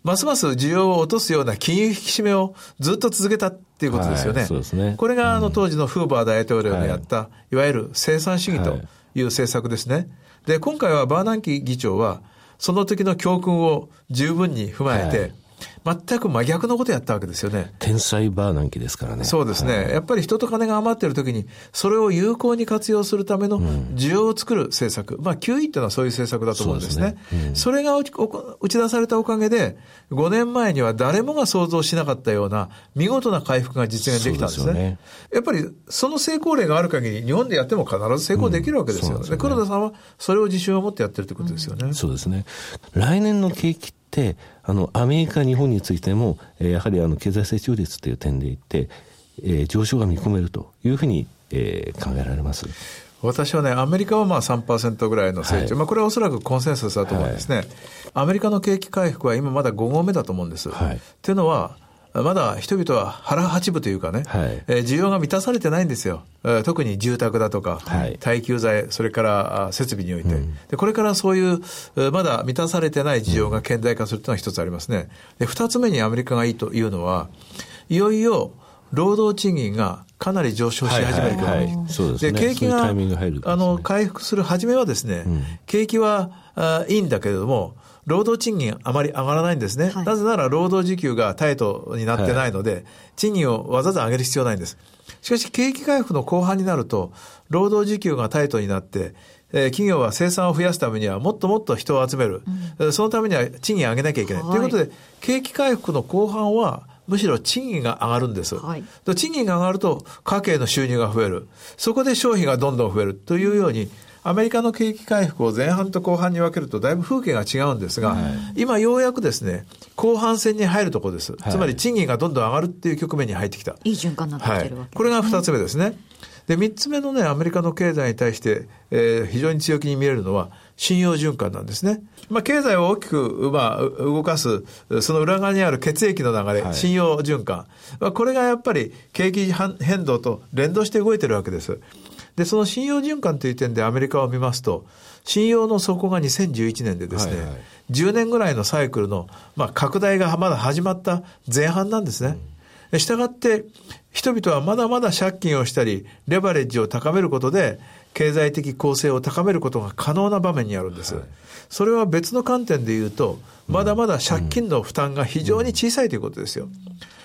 ますます需要を落とすような金融引き締めをずっと続けたっていうことですよね。はい、そうですね。これがあの当時のフーバー大統領がやった、はい、いわゆる生産主義という政策ですね。で、今回はバーナンキ議長は、その時の教訓を十分に踏まえて、はい全く真逆のことやったわけですよね。天才バーナンキですからね。そうですね。はい、やっぱり人と金が余っているときに、それを有効に活用するための需要を作る政策。うん、まあ、9位っていうのはそういう政策だと思うんですね。そ、ねうん、それが打ち出されたおかげで、5年前には誰もが想像しなかったような見事な回復が実現できたんですね。すねやっぱりその成功例がある限り、日本でやっても必ず成功できるわけですよ。うん、で、ね、黒田さんはそれを自信を持ってやってるということですよね。そうですね。来年の景気、あの、アメリカ、日本についても、えー、やはりあの、経済成長率という点で言って、えー、上昇が見込めるというふうに、えー、考えられます。私はね、アメリカはまあ3%ぐらいの成長、はい、まあこれはおそらくコンセンサスだと思うんですね、はい、アメリカの景気回復は今まだ5合目だと思うんです。はい、っていうのは、まだ人々は腹八分というかね、はい、えー、需要が満たされてないんですよ。えー、特に住宅だとか、はい、耐久財、それから設備において、うん、で。これからそういう、まだ満たされてない需要が顕在化するというのは一つありますね。で、二つ目にアメリカがいいというのは、いよいよ労働賃金がかなり上昇し始めるはいはい景気が、ね、あの、回復する初めはですね、うん、景気はあいいんだけれども、労働賃金あまり上がらないんですね。はい、なぜなら労働時給がタイトになってないので、はい、賃金をわざわざ上げる必要ないんです。しかし、景気回復の後半になると、労働時給がタイトになって、えー、企業は生産を増やすためにはもっともっと人を集める。うん、そのためには賃金上げなきゃいけない。と、はい、いうことで、景気回復の後半は、むしろ賃金が上がるんです。はい、賃金が上がると家計の収入が増える。そこで消費がどんどん増えるというように、アメリカの景気回復を前半と後半に分けるとだいぶ風景が違うんですが、はい、今ようやくですね、後半戦に入るところです。つまり賃金がどんどん上がるっていう局面に入ってきた。いい循環になってきてるわけね、はい、これが二つ目ですね。で、三つ目のね、アメリカの経済に対して、えー、非常に強気に見えるのは、信用循環なんですね。まあ、経済を大きく、まあ、動かす、その裏側にある血液の流れ、はい、信用循環。まあ、これがやっぱり景気変動と連動して動いてるわけです。で、その信用循環という点でアメリカを見ますと、信用の底が2011年でですね、はいはい、10年ぐらいのサイクルの、まあ、拡大がまだ始まった前半なんですね。うん、したがって、人々はまだまだ借金をしたり、レバレッジを高めることで、経済的構成を高めることが可能な場面にあるんです。はい、それは別の観点で言うと、まだまだ借金の負担が非常に小さいということですよ。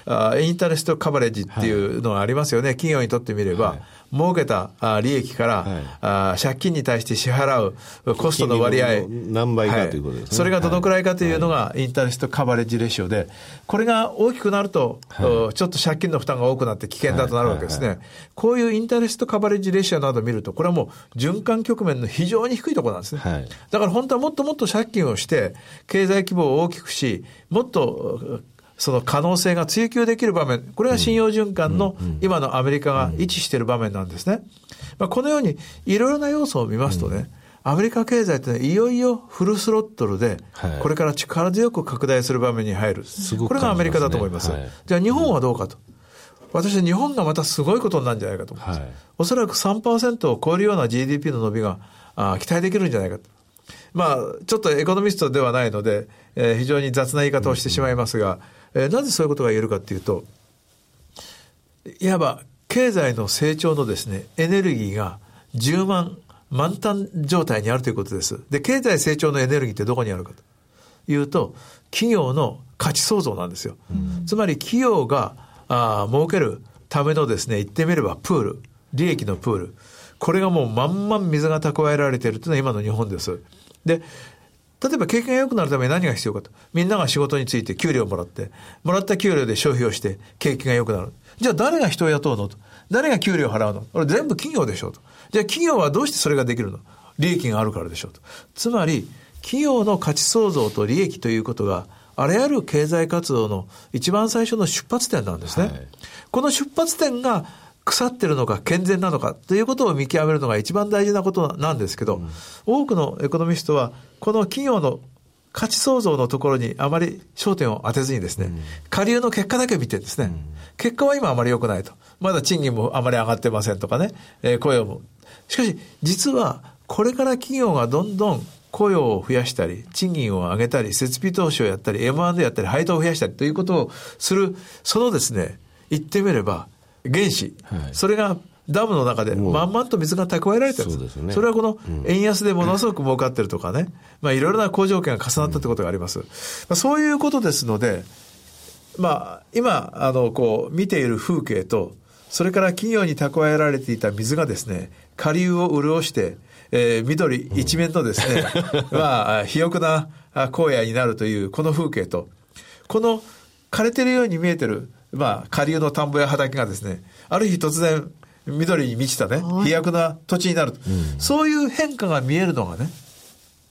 あインタレストカバレッジっていうのがありますよね。企業にとってみれば、儲けた利益から、はい、あ借金に対して支払うコストの割合。何倍かということですね、それがどのくらいかというのが、インタレストカバレッジレシオで、これが大きくなると、はい、ちょっと借金の負担が多くなって危険だとなるわけですね。こういうインタレストカバレッジレシオなどを見ると、これはもう循環局面の非常に低いところなんですね。はい、だから本当はもっともっと借金をして、経済規模を大きくし、もっとその可能性が追求できる場面、これが信用循環の今のアメリカが位置している場面なんですね。まあ、このようにいろいろな要素を見ますとね、アメリカ経済っていよいよフルスロットルで、これから力強く拡大する場面に入る。これがアメリカだと思います。じゃあ日本はどうかと。私は日本がまたすごいことになるんじゃないかと思います。はい、おそらく3%を超えるような GDP の伸びがあ期待できるんじゃないかと。まあ、ちょっとエコノミストではないので、えー、非常に雑な言い方をしてしまいますが、えー、なぜそういうことが言えるかっていうと、いわば経済の成長のですね、エネルギーが10万満タン状態にあるということです。で、経済成長のエネルギーってどこにあるかというと、企業の価値創造なんですよ。つまり企業があ儲けるためのですね、言ってみればプール、利益のプール。これがもう満々水が蓄えられているというのは今の日本です。で、例えば経験が良くなるために何が必要かと。みんなが仕事について給料をもらって、もらった給料で消費をして景気が良くなる。じゃあ誰が人を雇うのと。誰が給料を払うのこれ全部企業でしょうと。じゃあ企業はどうしてそれができるの利益があるからでしょうと。つまり、企業の価値創造と利益ということが、あらゆる経済活動の一番最初の出発点なんですね。はい、この出発点が腐ってるのか健全なのかということを見極めるのが一番大事なことなんですけど、うん、多くのエコノミストは、この企業の価値創造のところにあまり焦点を当てずにですね、うん、下流の結果だけ見てですね、うん、結果は今あまり良くないと。まだ賃金もあまり上がってませんとかね、えー、雇用も。しかし、実は、これから企業がどんどん雇用を増やしたり、賃金を上げたり、設備投資をやったり、M&A やったり、配当を増やしたりということをする、そのですね、言ってみれば、原資、はい、それがダムの中で満々と水が蓄えられてるんです。そね、それはこの円安でものすごく儲かってるとかね、まあいろいろな好条件が重なったってことがあります。まあ、そういうことですので、まあ今、あの、こう見ている風景と、それから企業に蓄えられていた水がですね、下流を潤して、えー、緑一面のですね、うん、まあ、肥沃な荒野になるというこの風景と、この枯れてるように見えてる、まあ、下流の田んぼや畑がですね、ある日突然、緑に満ちたね、飛躍な土地になる、うん、そういう変化が見えるのがね、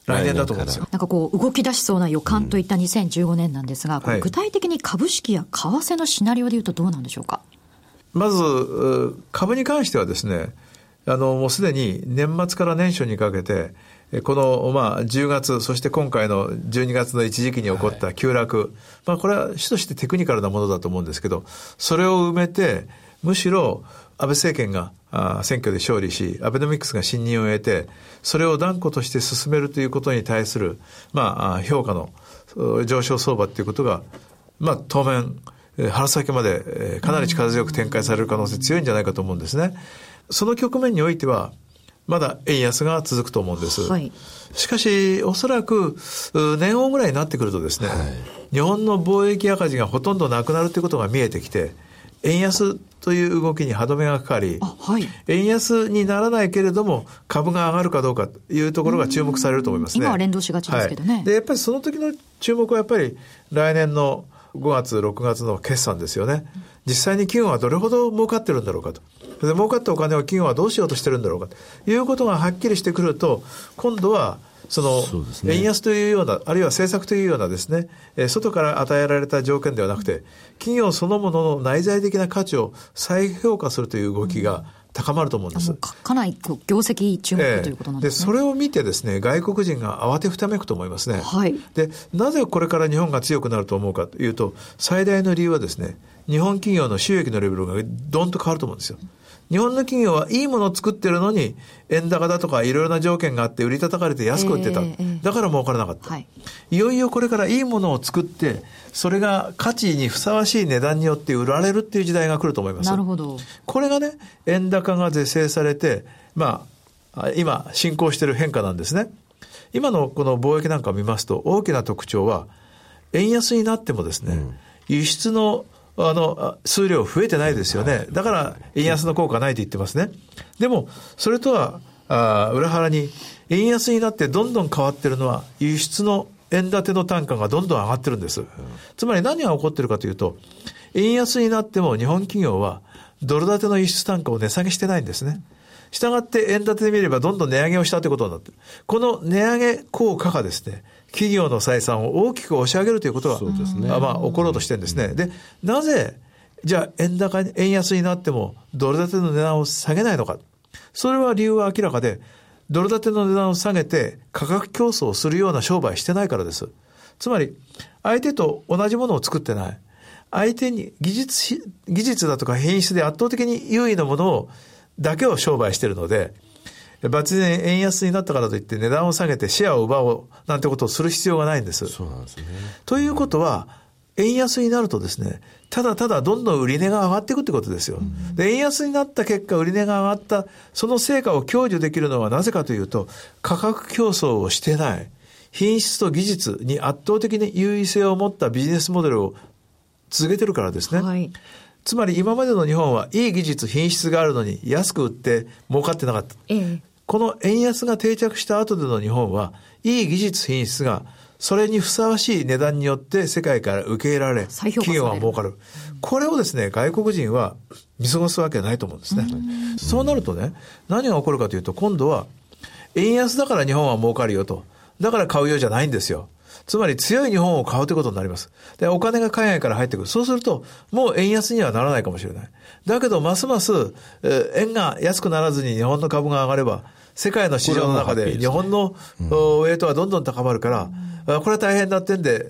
来年だと思うんですよ。なんかこう、動き出しそうな予感といった2015年なんですが、うん、具体的に株式や為替のシナリオでいうとどうなんでしょうか？まず、株に関してはですね、あの、もうすでに年末から年初にかけて、この、まあ、10月、そして今回の12月の一時期に起こった急落、はい、まあ、これは主としてテクニカルなものだと思うんですけど、それを埋めて、むしろ、安倍政権が選挙で勝利し、アベノミクスが信任を得て、それを断固として進めるということに対する、まあ、評価の上昇相場っていうことが、まあ、当面、春先までかなり力強く展開される可能性強いんじゃないかと思うんですね。その局面においては、まだ円安が続くと思うんです。はい、しかし、おそらく、年後ぐらいになってくるとですね、はい、日本の貿易赤字がほとんどなくなるということが見えてきて、円安という動きに歯止めがかかり、はい、円安にならないけれども、株が上がるかどうかというところが注目されると思いますね。今は連動しがちですけどね。で、やっぱりその時の注目はやっぱり来年の5月、6月の決算ですよね。実際に企業はどれほど儲かってるんだろうかと。で、儲かったお金を企業はどうしようとしてるんだろうかということがはっきりしてくると、今度は、その、円安というような、あるいは政策というようなですね、え外から与えられた条件ではなくて、企業そのものの内在的な価値を再評価するという動きが、高まると思うんです。かなり業績注目ということなんですね、で、それを見てですね、外国人が慌てふためくと思いますね。はい。で、なぜこれから日本が強くなると思うかというと、最大の理由はですね、日本企業の収益のレベルがどんと変わると思うんですよ。日本の企業はいいものを作ってるのに、円高だとかいろいろな条件があって売り叩かれて安く売ってた。えー、だから儲からなかった、はい。いよいよこれからいいものを作って、それが価値にふさわしい値段によって売られるっていう時代が来ると思います。なるほど。これがね、円高が是正されて、まあ、今進行している変化なんですね。今のこの貿易なんかを見ますと、大きな特徴は、円安になってもですね、うん、輸出のあの、数量増えてないですよね。だから、円安の効果ないと言ってますね。でも、それとは、あ裏腹に、円安になってどんどん変わってるのは、輸出の円建ての単価がどんどん上がってるんです。つまり何が起こってるかというと、円安になっても日本企業は、ドル建ての輸出単価を値下げしてないんですね。したがって円建てで見ればどんどん値上げをしたということになってる。この値上げ効果がですね、企業の採算を大きく押し上げるということが、そうですね、まあ、起ころうとしてるんですね。で、なぜ、じゃあ、円高、円安になっても、ドル建ての値段を下げないのか。それは理由は明らかで、ドル建ての値段を下げて価格競争をするような商売してないからです。つまり、相手と同じものを作ってない。相手に技術、技術だとか品質で圧倒的に優位なものを、だけを商売してるので、別に円安になったからといって値段を下げてシェアを奪おうなんてことをする必要がないんです。そうなんですね。ということは、円安になるとですね、ただただどんどん売り値が上がっていくってことですよ。で、円安になった結果、売り値が上がった、その成果を享受できるのはなぜかというと、価格競争をしてない、品質と技術に圧倒的に優位性を持ったビジネスモデルを続けてるからですね。はい、つまり今までの日本はいい技術、品質があるのに安く売って儲かってなかった。ええ、この円安が定着した後での日本は、いい技術、品質がそれにふさわしい値段によって世界から受け入れられ、企業は儲かる。これをですね、外国人は見過ごすわけないと思うんですね。そうなるとね、何が起こるかというと、今度は、円安だから日本は儲かるよと。だから買うようじゃないんですよ。つまり強い日本を買うということになります。で、お金が海外から入ってくる。そうすると、もう円安にはならないかもしれない。だけど、ますます、えー、円が安くならずに日本の株が上がれば、世界の市場の中で日本の、ウェイトはどんどん高まるから、これは大変だってんで、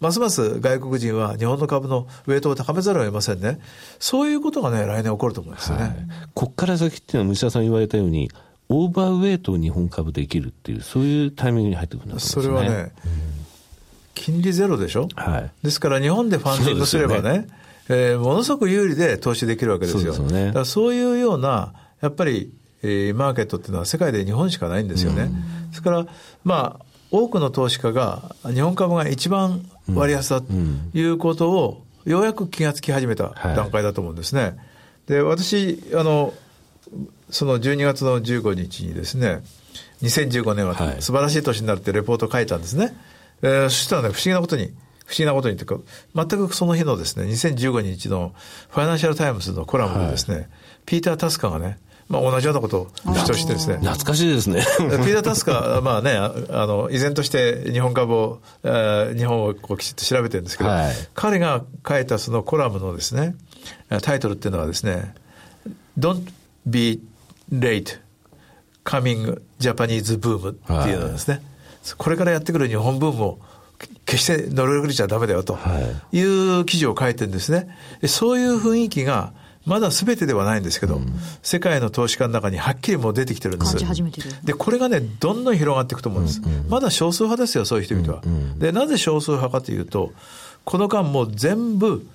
ますます外国人は日本の株のウェイトを高めざるを得ませんね。そういうことがね、来年起こると思いますよね。はい、こっから先っていうのは、虫田さん言われたように、オーバーウェイトを日本株できるっていう、そういうタイミングに入ってくるんですね。それはね、うん、金利ゼロでしょ、はい、ですから日本でファンディングすればね、ねえー、ものすごく有利で投資できるわけですよ。そうね、だからそういうような、やっぱり、えー、マーケットっていうのは世界で日本しかないんですよね。うん、ですから、まあ、多くの投資家が日本株が一番割安だということを、ようやく気がつき始めた段階だと思うんですね。はい、で、私、あの、その12月の15日にですね、2015年は素晴らしい年になるってレポートを書いたんですね。えー、そしたらね、不思議なことに、不思議なことにというか、全くその日のですね、2015日のファイナンシャルタイムズのコラムでですね、はい、ピーター・タスカがね、まあ、同じようなことを主張してですね。懐かしいですね。ピーター・タスカ、まあね、あの、依然として日本株を、えー、日本をこうきちっと調べてるんですけど、はい、彼が書いたそのコラムのですね、タイトルっていうのはですね、Don't be late coming Japanese boom っていうのですね、はい、これからやってくる日本ブームを決して乗り遅れちゃダメだよという記事を書いてるんですね。そういう雰囲気がまだ全てではないんですけど、うん、世界の投資家の中にはっきりもう出てきてるんです。で、これがね、どんどん広がっていくと思うんです。うんうん、まだ少数派ですよ、そういう人々は。うんうん、で、なぜ少数派かというと、この間もう全部、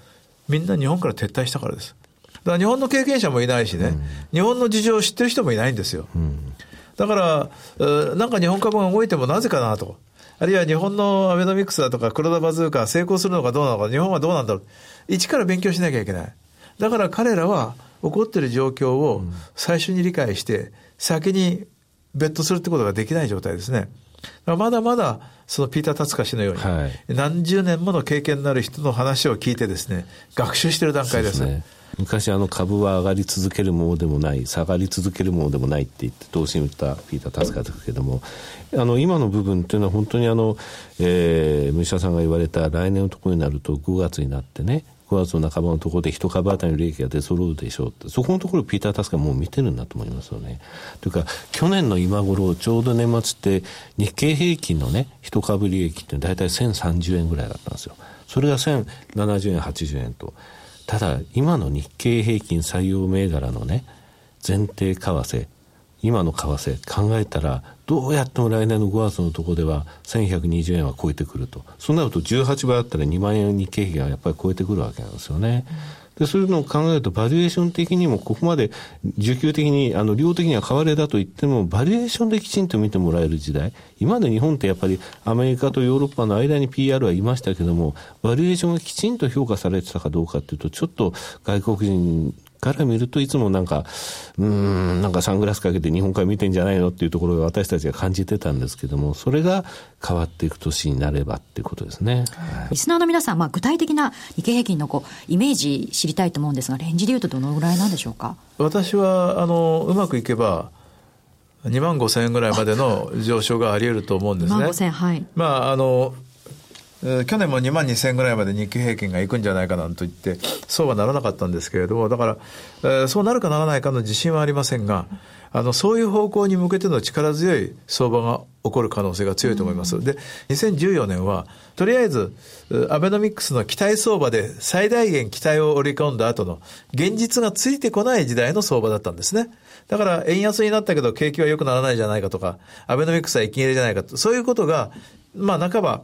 みんな日本から撤退したからです。だから日本の経験者もいないしね、うん、日本の事情を知ってる人もいないんですよ。うん、だから、なんか日本株が動いてもなぜかなと。あるいは日本のアベノミクスだとか黒田バズーカ成功するのかどうなのか、日本はどうなんだろう。一から勉強しなきゃいけない。だから彼らは起こっている状況を最初に理解して、先にベットするってことができない状態ですね。まだまだ、そのピーター・タツカ氏のように、はい、何十年もの経験のある人の話を聞いてですね、学習している段階です。昔あの株は上がり続けるものでもない下がり続けるものでもないって言って投資に打ったピーター・タスカですけどもあの今の部分っていうのは本当にあの、えー、武者さんが言われた来年のところになると5月になってね5月の半ばのところで一株当たりの利益が出揃うでしょうって、そこのところピーター・タスカもう見てるんだと思いますよね。というか、去年の今頃、ちょうど年末って日経平均のね、一株利益って大体1030円ぐらいだったんですよ。それが1070円、80円と。ただ、今の日経平均採用銘柄のね、前提為替、今の為替考えたら、どうやっても来年の5月のところでは1120円は超えてくると。そうなると18倍あったら2万円日経平均はやっぱり超えてくるわけなんですよね。で、そういうのを考えると、バリエーション的にも、ここまで需給的に、あの、量的には変われだと言っても、バリエーションできちんと見てもらえる時代。今まで日本ってやっぱりアメリカとヨーロッパの間に PR はいましたけども、バリエーションがきちんと評価されてたかどうかっていうと、ちょっと外国人から見るといつもなんか、うん、なんかサングラスかけて日本から見てんじゃないのっていうところが私たちが感じてたんですけども、それが変わっていく年になればっていうことですね。はい、リスナーの皆さん、まあ、具体的な日経平均のこうイメージ知りたいと思うんですが、レンジでいうとどのぐらいなんでしょうか？私は、あの、うまくいけば、2万5千円ぐらいまでの上昇があり得ると思うんですね。2万5千、はい。まあ、あの、去年も2万2000ぐらいまで日経平均がいくんじゃないかなんと言って、そうはならなかったんですけれども、だから、えー、そうなるかならないかの自信はありませんが、あの、そういう方向に向けての力強い相場が起こる可能性が強いと思います。で、2014年は、とりあえず、アベノミクスの期待相場で最大限期待を織り込んだ後の、現実がついてこない時代の相場だったんですね。だから、円安になったけど景気は良くならないじゃないかとか、アベノミクスは一気に入れじゃないかと、そういうことが、まあ、半ば、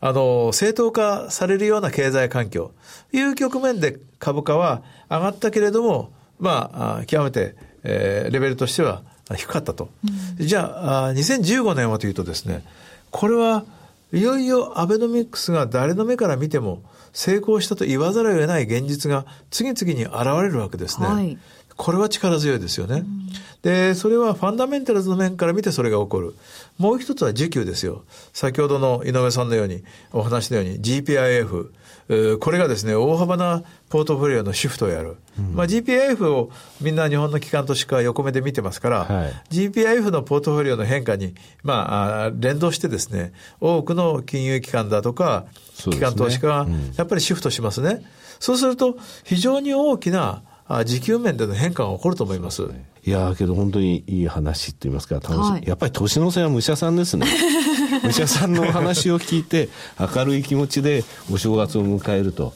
あの、正当化されるような経済環境、いう局面で株価は上がったけれども、まあ、極めて、えー、レベルとしては低かったと。うん、じゃあ、2015年はというとですね、これはいよいよアベノミクスが誰の目から見ても成功したと言わざるを得ない現実が次々に現れるわけですね。はい、これは力強いですよね。うん、で、それはファンダメンタルズの面から見てそれが起こる。もう一つは需給ですよ。先ほどの井上さんのように、お話のように GPIF、これがですね、大幅なポートフォリオのシフトをやる。うん、まあ、GPIF をみんな日本の機関としか横目で見てますから、はい、GPIF のポートフォリオの変化に、まあ、連動してですね、多くの金融機関だとか、機関投資家がやっぱりシフトしますね。そうすると、非常に大きな時給面での変化が起こると思います。いやけど本当にいい話って言いますか、楽しい。はい、やっぱり年の瀬は武者さんですね。武者さんのお話を聞いて、明るい気持ちでお正月を迎えると。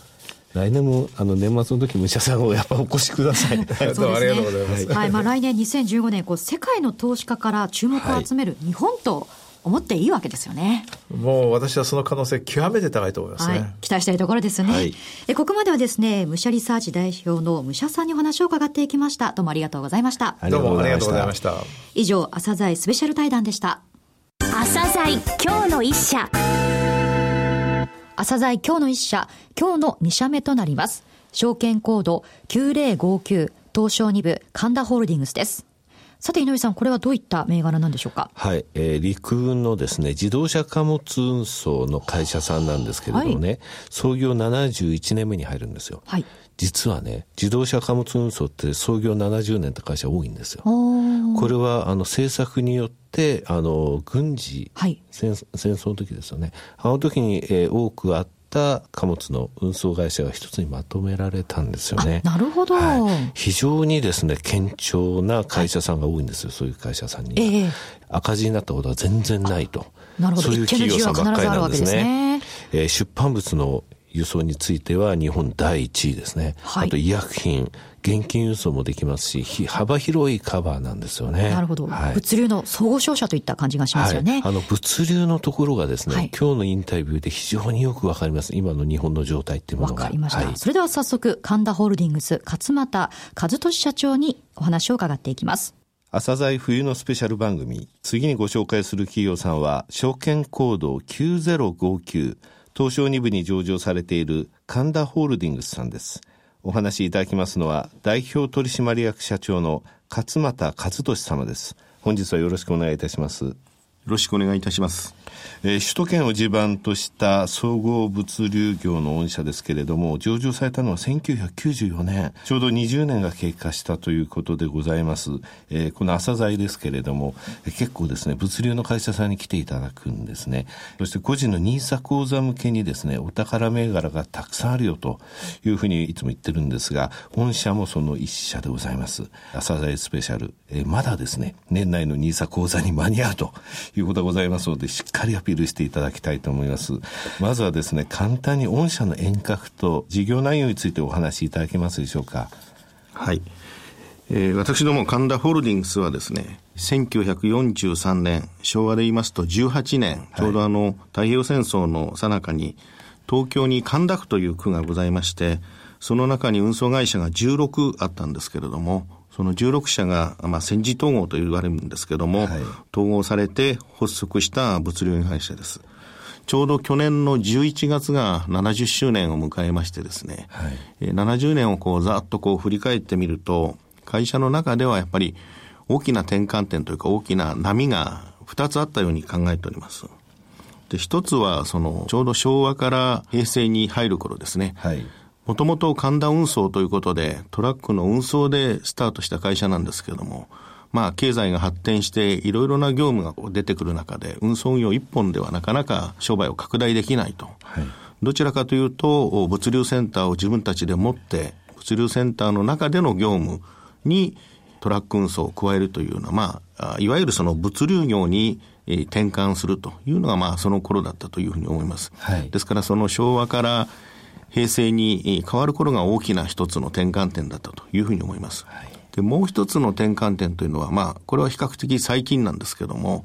来年もあの年末の時武者さんをやっぱお越しください。ね、ありがとうございます。はい、まあ来年2015年こう世界の投資家から注目を集める日本と、はい思っていいわけですよね。もう私はその可能性極めて高いと思いますね。はい、期待したいところですよね。はい、えここまではですね、武者リサーチ代表の武者さんにお話を伺っていきました。どうもありがとうございました。どうもありがとうございました。以上、朝鮮スペシャル対談でした。朝鮮今日の一社。朝鮮今日の一社、今日の2社目となります。証券コード9059東証2部神田ホールディングスです。さて井上さん、これはどういった銘柄なんでしょうか？はい、えー、陸運のですね、自動車貨物運送の会社さんなんですけれどもね、はい、創業71年目に入るんですよ。はい。実はね、自動車貨物運送って創業70年って会社多いんですよ。これは、あの、政策によって、あの、軍事、はい、戦戦争の時ですよね。あの時に、えー、多くあっった貨物の運送会社が一つにまとめられたんですよね。なるほど、はい、非常にですね、堅調な会社さんが多いんですよ、そういう会社さんに。えー、赤字になったことは全然ないと。なるほど。そういう企業さんばっかりなんですね。すねえー、出版物の輸送については日本第一位ですね。はい、あと医薬品、現金輸送もできますし、幅広いカバーなんですよね。なるほど。はい、物流の総合商社といった感じがしますよね。はい、あの、物流のところがですね、はい、今日のインタビューで非常によくわかります。今の日本の状態っていうものが。わかりました。それでは早速、神田ホールディングス、勝俣和俊社長にお話を伺っていきます。朝鮮冬のスペシャル番組。次にご紹介する企業さんは、証券コード9059、東証2部に上場されている神田ホールディングスさんです。お話しいただきますのは、代表取締役社長の勝俣和俊様です。本日はよろしくお願いいたします。よろしくお願いいたします。えー、首都圏を地盤とした総合物流業の御社ですけれども、上場されたのは1994年、ちょうど20年が経過したということでございます。えー、この朝材ですけれども、えー、結構ですね、物流の会社さんに来ていただくんですね。そして個人のニーサ講座向けにですね、お宝銘柄がたくさんあるよというふうにいつも言ってるんですが、御社もその一社でございます。朝材スペシャル。えー、まだですね、年内のニーサ講座に間に合うということがございますので、しっかりアピールしていただきたいと思います。まずはですね、簡単に御社の遠隔と事業内容についてお話しいただけますでしょうか。はい。えー、私ども神田ホールディングスはですね、1943年、昭和で言いますと18年、ちょうどあの、太平洋戦争の最中に、東京に神田区という区がございまして、その中に運送会社が16あったんですけれども、その16社が、まあ、戦時統合と言われるんですけども、はい、統合されて発足した物流会社です。ちょうど去年の11月が70周年を迎えましてですね、はい、70年をこうざっとこう振り返ってみると、会社の中ではやっぱり大きな転換点というか大きな波が2つあったように考えております。で、一つはそのちょうど昭和から平成に入る頃ですね、はいもともと神田運送ということで、トラックの運送でスタートした会社なんですけれども、まあ、経済が発展して、いろいろな業務が出てくる中で、運送業一本ではなかなか商売を拡大できないと。はい、どちらかというと、物流センターを自分たちで持って、物流センターの中での業務にトラック運送を加えるというような、まあ、いわゆるその物流業に転換するというのが、まあ、その頃だったというふうに思います。はい、ですから、その昭和から平成に変わる頃が大きな一つの転換点だったというふうに思います。はい、で、もう一つの転換点というのは、まあ、これは比較的最近なんですけども、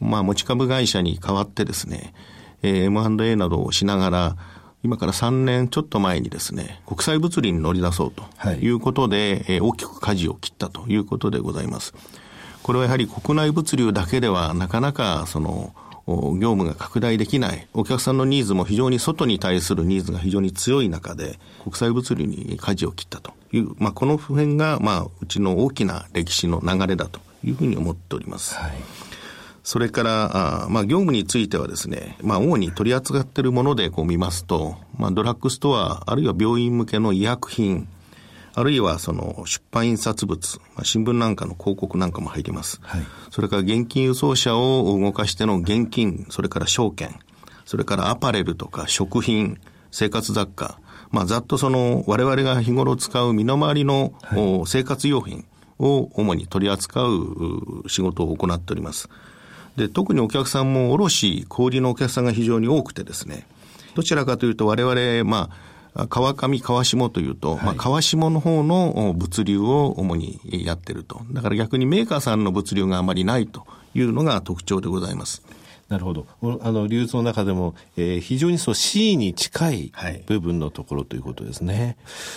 まあ、持ち株会社に代わってですね、えー、M&A などをしながら、今から3年ちょっと前にですね、国際物流に乗り出そうということで、はい、えー、大きく舵を切ったということでございます。これはやはり国内物流だけではなかなかその業務が拡大できない、お客さんのニーズも非常に外に対するニーズが非常に強い中で、国際物流に舵を切ったという、まあ、この普遍が、まあ、うちの大きな歴史の流れだというふうに思っております。はい、それから、あまあ、業務についてはですね、まあ、主に取り扱っているものでこう見ますと、まあ、ドラッグストア、あるいは病院向けの医薬品、あるいはその出版印刷物、新聞なんかの広告なんかも入ります。はい、それから現金輸送車を動かしての現金、それから証券、それからアパレルとか食品、生活雑貨、まあ、ざっとその我々が日頃使う身の回りの、はい、生活用品を主に取り扱う仕事を行っております。で、特にお客さんも卸、小売のお客さんが非常に多くてですね、どちらかというと我々、まあ、川上川下というと、はい、まあ、川下の方の物流を主にやってると。だから逆にメーカーさんの物流があまりないというのが特徴でございます。なるほど。あの、流通の中でも、えー、非常にそう C に近い部分のところということですね。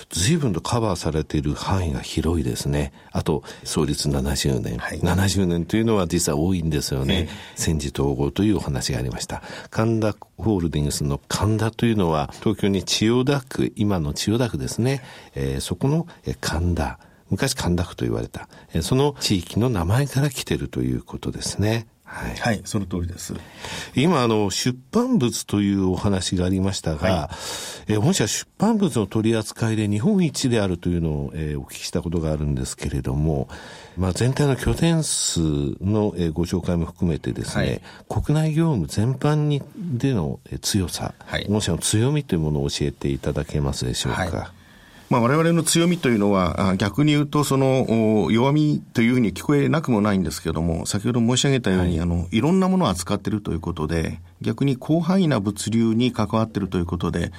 随分とカバーされている範囲が広いですね。あと、創立70年。はい、70年というのは実は多いんですよね。戦時統合というお話がありました。神田ホールディングスの神田というのは、東京に千代田区、今の千代田区ですね。えー、そこの神田。昔神田区と言われた。その地域の名前から来てるということですね。はい、はい、その通りです。今、あの、出版物というお話がありましたが、はい、え本社出版物の取り扱いで日本一であるというのを、えー、お聞きしたことがあるんですけれども、まあ、全体の拠点数の、えー、ご紹介も含めてですね、はい、国内業務全般にでの、えー、強さ、はい、御社の強みというものを教えていただけますでしょうか。まあ、我々の強みというのは、逆に言うと、その、弱みというふうに聞こえなくもないんですけれども、先ほど申し上げたように、はい、あの、いろんなものを扱っているということで、逆に広範囲な物流に関わっているということで、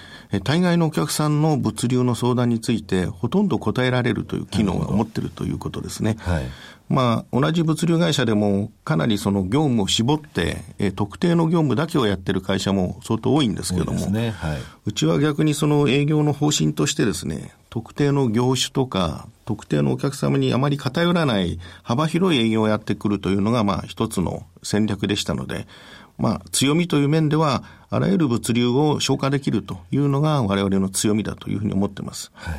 大概のお客さんの物流の相談について、ほとんど答えられるという機能を持っているということですね。はい。まあ、同じ物流会社でも、かなりその業務を絞って、えー、特定の業務だけをやってる会社も相当多いんですけども、ね。はい、うちは逆にその営業の方針としてですね、特定の業種とか、特定のお客様にあまり偏らない幅広い営業をやってくるというのが、まあ、一つの戦略でしたので、まあ、強みという面では、あらゆる物流を消化できるというのが我々の強みだというふうに思っています。はい、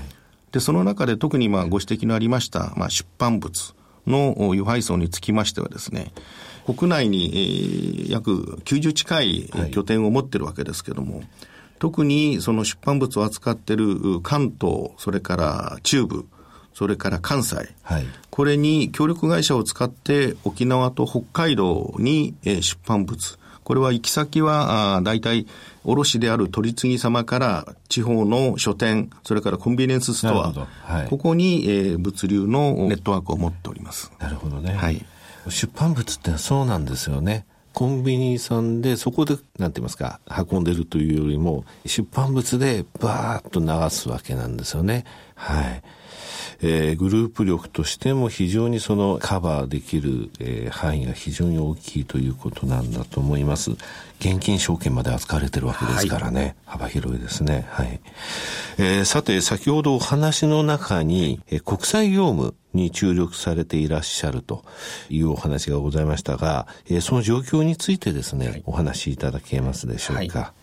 で、その中で特にまあご指摘のありました、まあ、出版物。の輸配送につきましてはですね、国内に、約90近い拠点を持ってるわけですけども、はい、特にその出版物を扱っている関東、それから中部、それから関西、はい、これに協力会社を使って沖縄と北海道に出版物、これは行き先は大体卸である取次様から地方の書店、それからコンビニエンスストア、はい、ここに、えー、物流のネットワークを持っております。なるほどね。はい。出版物ってそうなんですよね。コンビニさんでそこで、なんて言いますか、運んでるというよりも、出版物でバーッと流すわけなんですよね。はい。えー、グループ力としても非常にそのカバーできる、えー、範囲が非常に大きいということなんだと思います。現金証券まで扱われてるわけですからね。はい、幅広いですね。はい。えー、さて、先ほどお話の中に、えー、国際業務に注力されていらっしゃるというお話がございましたが、えー、その状況についてですね、はい、お話しいただけますでしょうか。はい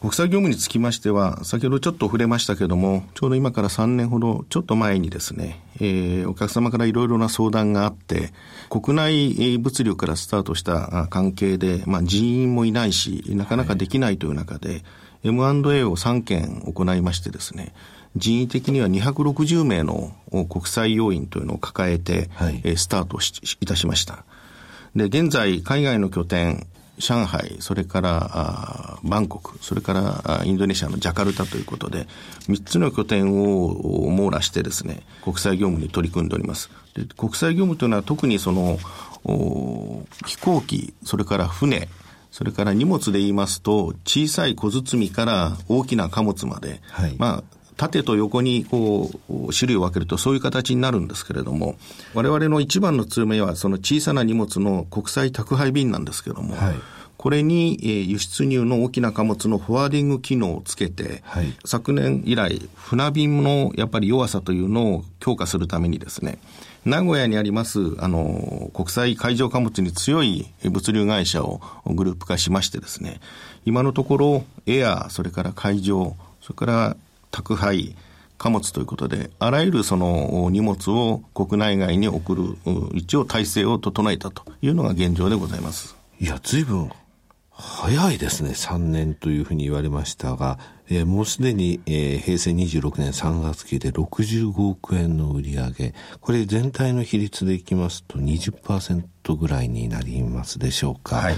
国際業務につきましては、先ほどちょっと触れましたけども、ちょうど今から3年ほど、ちょっと前にですね、えー、お客様からいろいろな相談があって、国内物流からスタートした関係で、まあ人員もいないし、なかなかできないという中で、はい M&A を3件行いましてですね、人為的には260名の国際要員というのを抱えて、はい、スタートいたしました。で、現在、海外の拠点、上海、それからバンコク、それからインドネシアのジャカルタということで、3つの拠点を網羅してですね、国際業務に取り組んでおります。で国際業務というのは特にその、飛行機、それから船、それから荷物で言いますと、小さい小包から大きな貨物まで、はい、まあ、縦と横にこう種類を分けるとそういう形になるんですけれども、我々の一番の強みはその小さな荷物の国際宅配便なんですけれども、はい、これに、えー、輸出入の大きな貨物のフォワーディング機能をつけて、はい、昨年以来、船便のやっぱり弱さというのを強化するためにですね、名古屋にあります、あの、国際海上貨物に強い物流会社をグループ化しましてですね、今のところ、エア、それから海上、それから宅配、貨物ということで、あらゆるその荷物を国内外に送る、一応体制を整えたというのが現状でございます。いや、随分早いですね。3年というふうに言われましたが、えー、もうすでに、えー、平成26年3月期で65億円の売り上げ。これ全体の比率でいきますと20%ぐらいになりますでしょうか。はい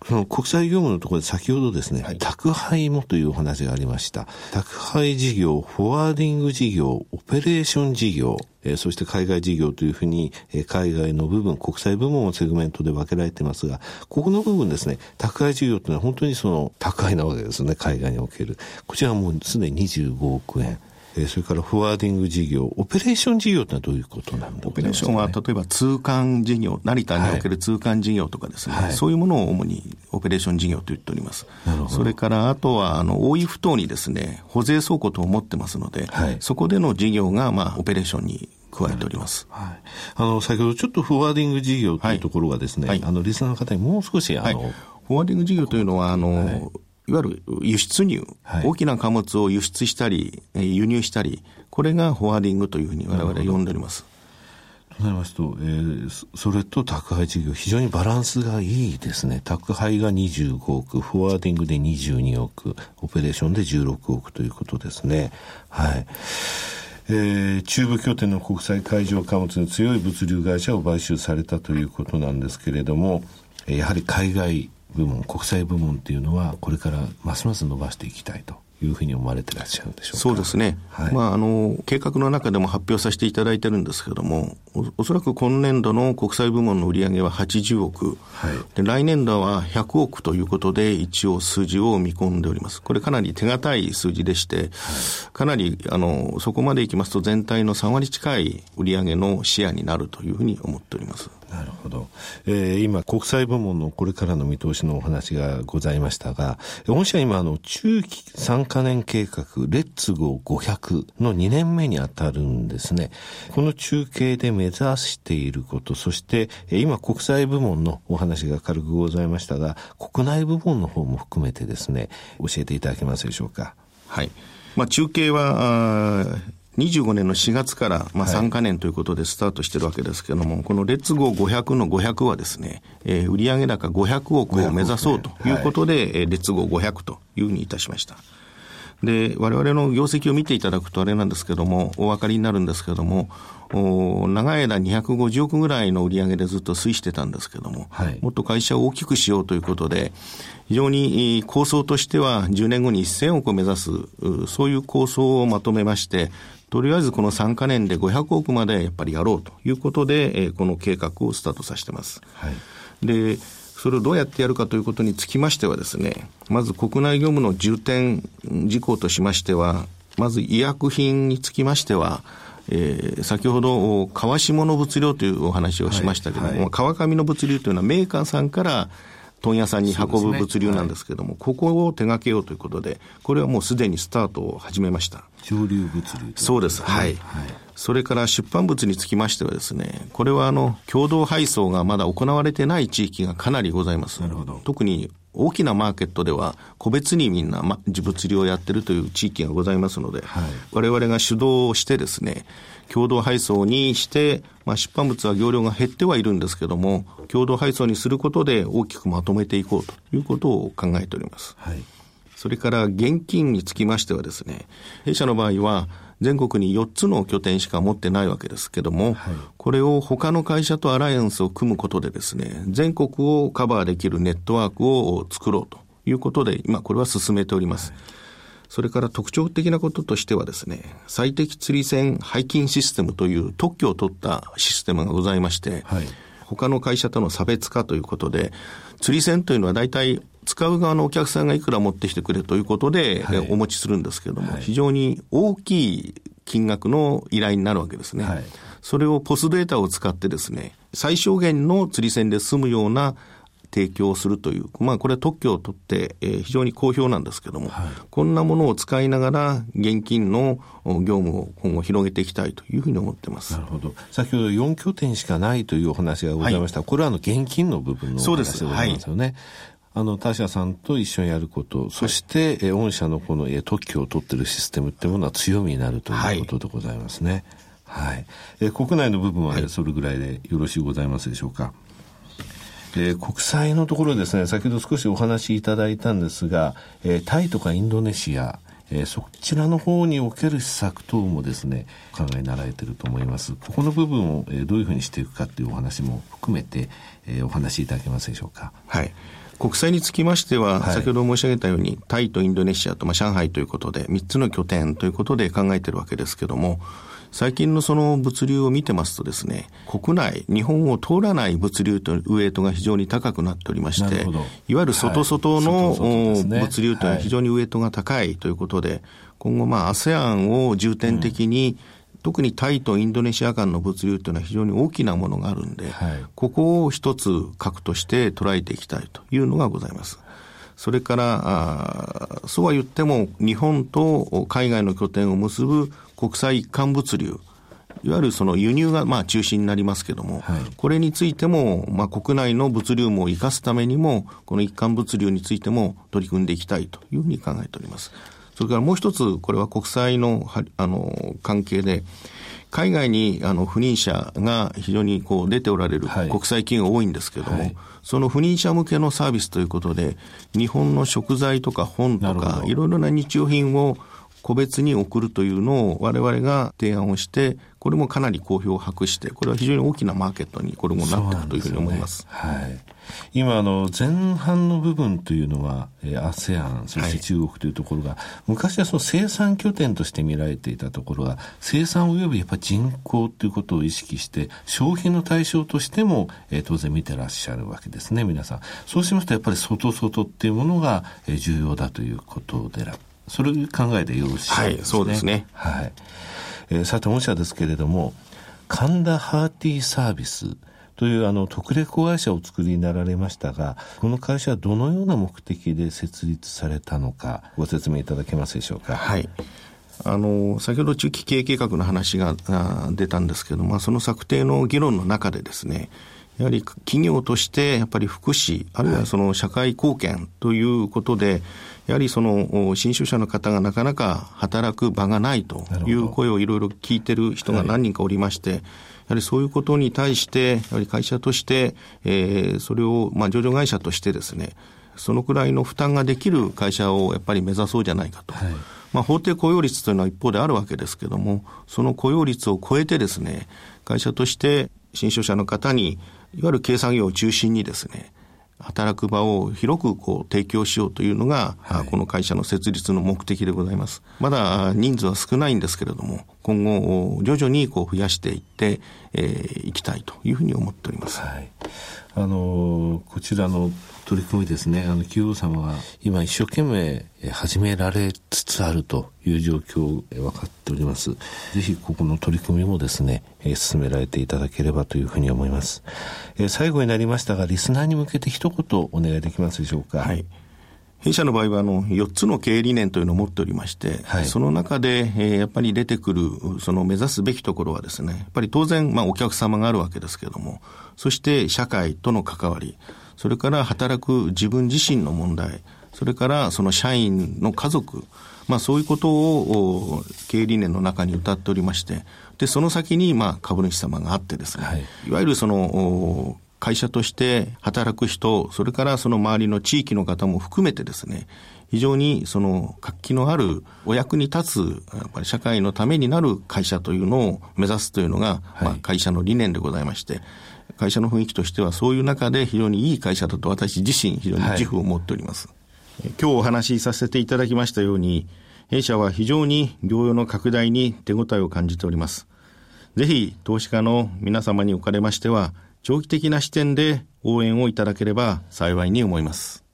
国際業務のところで先ほどですね、はい、宅配もというお話がありました。宅配事業、フォワーディング事業、オペレーション事業、えー、そして海外事業というふうに、えー、海外の部分、国際部門をセグメントで分けられてますが、ここの部分ですね、宅配事業というのは本当にその宅配なわけですね、海外における。こちらはもうすでに25億円。えそれからフォワーディング事業、オペレーション事業ってのはどういうことなんだ、ね、オペレーションは例えば通関事業、成田における通関事業とかですね、はい、そういうものを主にオペレーション事業と言っております。それからあとは、あの、大井ふ頭にですね、保税倉庫を持ってますので、はい、そこでの事業が、まあ、オペレーションに加えております。はい。あの、先ほどちょっとフォワーディング事業というところがですね、はい、あの、リスナーの方にもう少し、あの、フォワーディング事業というのは、あの、いわゆる輸出入、はい、大きな貨物を輸出したり、輸入したり、これがフォワーディングというふうに我々呼んでおります。となりますと、えー、それと宅配事業、非常にバランスがいいですね。宅配が25億、フォワーディングで22億、オペレーションで16億ということですね。はい。えー、中部拠点の国際海上貨物に強い物流会社を買収されたということなんですけれども、やはり海外部門、国際部門っていうのは、これからますます伸ばしていきたいというふうに思われてらっしゃるんでしょうかそうですね。はい、まあ、あの、計画の中でも発表させていただいてるんですけれども、おおそらく今年度の国際部門の売上は80億、はい、で来年度は100億ということで、一応数字を見込んでおります。これかなり手堅い数字でして、はい、かなり、あの、そこまでいきますと全体の3割近い売上のシェアになるというふうに思っております。なるほど。えー、今、国際部門のこれからの見通しのお話がございましたが、御社今、あの、中期3カ年計画、レッツゴー500の2年目に当たるんですね。この中継で目指していること、そして、今、国際部門のお話が軽くございましたが、国内部門の方も含めてですね、教えていただけますでしょうか。はい。まあ、中継は、25年の4月から、まあ、3か年ということでスタートしてるわけですけれども、はい、このレッツゴー500の500はですね、えー、売上高500億を目指そうということで、ねはい、レッツゴー500というふうにいたしました。で、我々の業績を見ていただくとあれなんですけども、お分かりになるんですけども、お長い間250億ぐらいの売り上げでずっと推移してたんですけども、はい、もっと会社を大きくしようということで、非常に構想としては10年後に1000億を目指す、そういう構想をまとめまして、とりあえずこの3か年で500億までやっぱりやろうということで、えー、この計画をスタートさせてます。はい、で、それをどうやってやるかということにつきましてはですね、まず国内業務の重点事項としましては、まず医薬品につきましては、えー、先ほど、川下の物流というお話をしましたけども、はい。はい、川上の物流というのはメーカーさんから問屋さんに運ぶ物流なんですけれども、ねはい、ここを手掛けようということで、これはもうすでにスタートを始めました。上流物流そうです。はい。はい、それから出版物につきましてはですね、これはあの、共同配送がまだ行われてない地域がかなりございます。なるほど。特に大きなマーケットでは個別にみんな、ま、物流をやってるという地域がございますので、はい、我々が主導してですね、共同配送にして、まあ、出版物は業量が減ってはいるんですけども、共同配送にすることで大きくまとめていこうということを考えております。はいそれから現金につきましてはですね、弊社の場合は、全国に4つの拠点しか持ってないわけですけども、はい、これを他の会社とアライアンスを組むことでですね、全国をカバーできるネットワークを作ろうということで、今これは進めております。はいそれから特徴的なこととしてはですね、最適釣り船背筋システムという特許を取ったシステムがございまして、はい、他の会社との差別化ということで、釣り船というのは大体使う側のお客さんがいくら持ってきてくれということで、はい、お持ちするんですけれども、はい、非常に大きい金額の依頼になるわけですね。それをポスデータを使ってですね、最小限の釣り船で済むような提供するという、まあ、これは特許を取って、えー、非常に好評なんですけども、はい、こんなものを使いながら、現金の業務を今後広げていきたいというふうに思ってます。なるほど。先ほど4拠点しかないというお話がございました。はい、これはあの現金の部分のお話でございますよね。はいあの、他社さんと一緒にやること、そして、はい、え御社のこの、え特許を取っているシステムっていうものは強みになるということでございますね。はい。はい、え国内の部分は、それぐらいでよろしゅうございますでしょうか？えー、国際のところですね、先ほど少しお話しいただいたんですが、えー、タイとかインドネシア、えー、そちらの方における施策等もですね、考えなられてると思います。ここの部分を、えー、どういうふうにしていくかっていうお話も含めて、えー、お話しいただけますでしょうか。はい。国際につきましては、先ほど申し上げたように、タイとインドネシアと、まあ、上海ということで、3つの拠点ということで考えているわけですけども、最近のその物流を見てますとですね、国内、日本を通らない物流とウエイトが非常に高くなっておりまして、いわゆる外外の、はい。ね、物流というのは非常にウエイトが高いということで、今後まあ ASEAN を重点的に、うん。特にタイとインドネシア間の物流というのは非常に大きなものがあるんで、はい、ここを一つ核として捉えていきたいというのがございます。それから、あそうは言っても、日本と海外の拠点を結ぶ国際一貫物流、いわゆるその輸入がまあ中心になりますけれども、はい、これについても、まあ、国内の物流も生かすためにも、この一貫物流についても取り組んでいきたいというふうに考えております。それからもう一つ、これは国際のあの関係で、海外にあの不妊者が非常にこう出ておられる国際企業が多いんですけれども、はい。はい、その不妊者向けのサービスということで、日本の食材とか本とか、いろいろな日用品を個別に送るというのを我々が提案をして、これもかなり好評を博して、これは非常に大きなマーケットにこれもなっていくというふうに思います。すね、はい。今、あの、前半の部分というのは、えー、ASEAN、そして中国というところが、はい、昔はその生産拠点として見られていたところが、生産及びやっぱ人口ということを意識して、消費の対象としても、えー、当然見てらっしゃるわけですね、皆さん。そうしますと、やっぱり外外っていうものが、えー、重要だということでそれ考えでよろしいですね。はい、そうですね。はい。えー、さて、御社ですけれども、神田ハーティーサービスというあの特例子会社をお作りになられましたが、この会社はどのような目的で設立されたのか、ご説明いただけますでしょうか？はい。あの、先ほど中期経営計画の話が出たんですけども、その策定の議論の中でですね、やはり企業としてやっぱり福祉、あるいはその社会貢献ということで、やはりその新就者の方がなかなか働く場がないという声をいろいろ聞いてる人が何人かおりまして、やはりそういうことに対して、やはり会社として、えー、それを、まあ、上場会社としてですね、そのくらいの負担ができる会社をやっぱり目指そうじゃないかと。はい、まあ、法定雇用率というのは一方であるわけですけども、その雇用率を超えてですね、会社として新就者の方にいわゆる経産業を中心にですね、働く場を広くこう提供しようというのが、はい、この会社の設立の目的でございます。まだ人数は少ないんですけれども、今後徐々にこう増やしていって、えー、いきたいというふうに思っております。はい、あのこちらの取り組みですね、あの企業様が今一生懸命始められつつあるという状況分かっております。ぜひここの取り組みもですね、進められていただければというふうに思います。最後になりましたが、リスナーに向けて一言お願いできますでしょうか？はい。弊社の場合はあの4つの経営理念というのを持っておりまして、はい、その中で、えー、やっぱり出てくるその目指すべきところはですね、やっぱり当然、まあ、お客様があるわけですけれども、そして社会との関わり、それから働く自分自身の問題、それからその社員の家族、まあそういうことを経営理念の中に歌っておりまして、で、その先にまあ株主様があってですね、はい、いわゆるその会社として働く人、それからその周りの地域の方も含めてですね、非常にその活気のあるお役に立つ、やっぱり社会のためになる会社というのを目指すというのが、はい、まあ、会社の理念でございまして、会社の雰囲気としてはそういう中で非常にいい会社だと私自身非常に自負を持っております。はい、今日お話しさせていただきましたように、弊社は非常に業用の拡大に手応えを感じております。ぜひ投資家の皆様におかれましては、長期的な視点で応援をいただければ幸いに思います。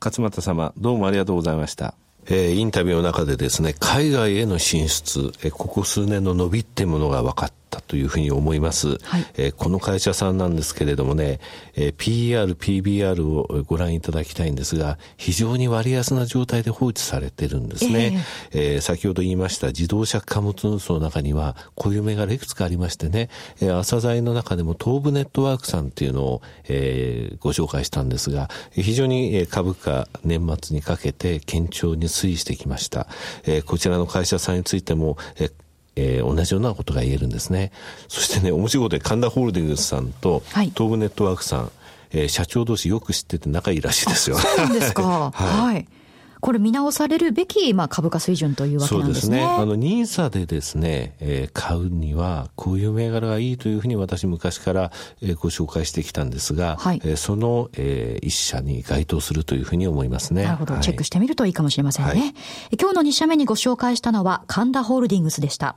勝俣様、どうもありがとうございました。えー、インタビューの中でですね、海外への進出、えー、ここ数年の伸びっていうものが分かったというふうに思います。はい、えー、この会社さんなんですけれどもね、えー、PER、PBR をご覧いただきたいんですが、非常に割安な状態で放置されてるんですね。えー、えー、先ほど言いました自動車貨物運送の中には、こういう銘柄いくつかありましてね、えー、朝材の中でも東部ネットワークさんっていうのを、えー、ご紹介したんですが、非常に株価年末にかけて堅調に推移してきました。えー、こちらの会社さんについても、えーえー、同じようなことが言えるんですね。そしてね、面白いことで神田ホールディングスさんと東武ネットワークさん、はい、えー、社長同士よく知ってて仲いいらしいですよ。そうなんですか。はい、はいこれ見直されるべき、まあ、株価水準というわけなんですね。そうですね。あの、ニーサでですね、えー、買うには、こういう銘柄がいいというふうに私昔から、えー、ご紹介してきたんですが、はい、えー、その、えー、一社に該当するというふうに思いますね。なるほど、はい、チェックしてみるといいかもしれませんね。はい、今日の2社目にご紹介したのは、神田ホールディングスでした。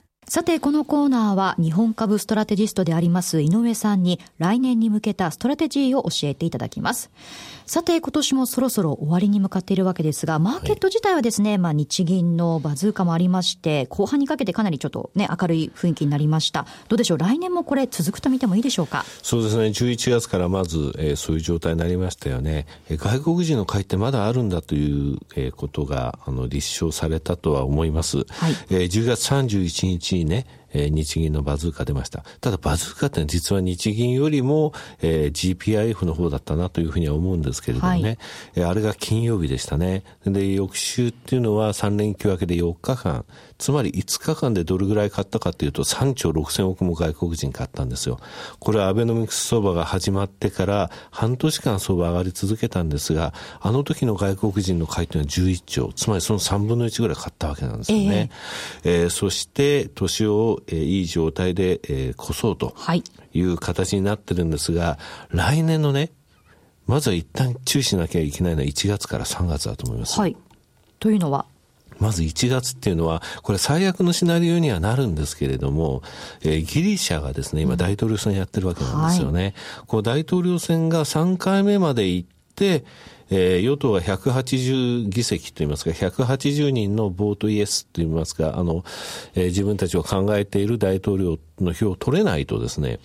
さて、このコーナーは日本株ストラテジストであります井上さんに来年に向けたストラテジーを教えていただきます。さて、今年もそろそろ終わりに向かっているわけですが、マーケット自体はですね、はい、まあ日銀のバズーカもありまして、後半にかけてかなりちょっとね、明るい雰囲気になりました。どうでしょう？来年もこれ続くと見てもいいでしょうか？そうですね。11月からまず、えー、そういう状態になりましたよね。えー、外国人の買いってまだあるんだという、えー、ことが、あの、立証されたとは思います。はい、えー、10月31日にね、えー、日銀のバズーカ出ました。ただバズーカって実は日銀よりも、えー、GPIF の方だったなというふうには思うんですけれどもね、はい、えー、あれが金曜日でしたね。で、翌週っていうのは3連休明けで4日間、つまり5日間でどれぐらい買ったかというと3兆6千億も外国人買ったんですよ。これはアベノミクス相場が始まってから半年間相場上がり続けたんですが、あの時の外国人の買いというのは11兆、つまりその3分の1ぐらい買ったわけなんですよね。えー、えー、そして年を、えー、いい状態で、えー、越そうという形になってるんですが、来年のね、まずは一旦注意しなきゃいけないのは1月から3月だと思います。はい。というのはまず1月っていうのは、これ最悪のシナリオにはなるんですけれども、えー、ギリシャがですね、今大統領選やってるわけなんですよね。はい、こう大統領選が3回目まで行って、えー、与党は180議席といいますか、180人のボートイエスといいますか、あの、えー、自分たちを考えている大統領の票を取れないとですね、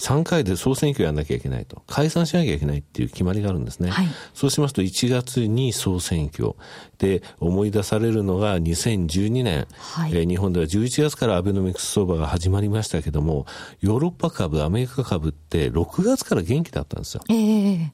3回で総選挙やんなきゃいけないと。解散しなきゃいけないっていう決まりがあるんですね。はい、そうしますと1月に総選挙で思い出されるのが2012年、はい、えー、日本では11月からアベノミクス相場が始まりましたけども、ヨーロッパ株、アメリカ株って6月から元気だったんですよ。えー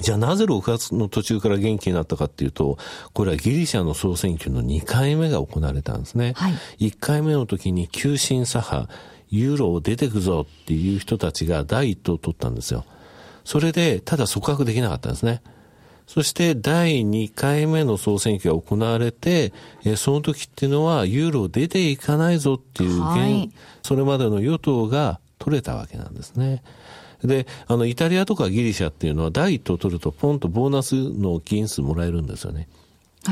じゃあなぜ6月の途中から元気になったかっていうと、これはギリシャの総選挙の2回目が行われたんですね。はい、1回目の時に急進左派、ユーロを出てくぞっていう人たちが第一党を取ったんですよ。それで、ただ組閣できなかったんですね。そして第2回目の総選挙が行われて、えその時っていうのはユーロ出ていかないぞっていう、はい、それまでの与党が取れたわけなんですね。で、あの、イタリアとかギリシャっていうのは第一党を取るとポンとボーナスの議員数もらえるんですよね。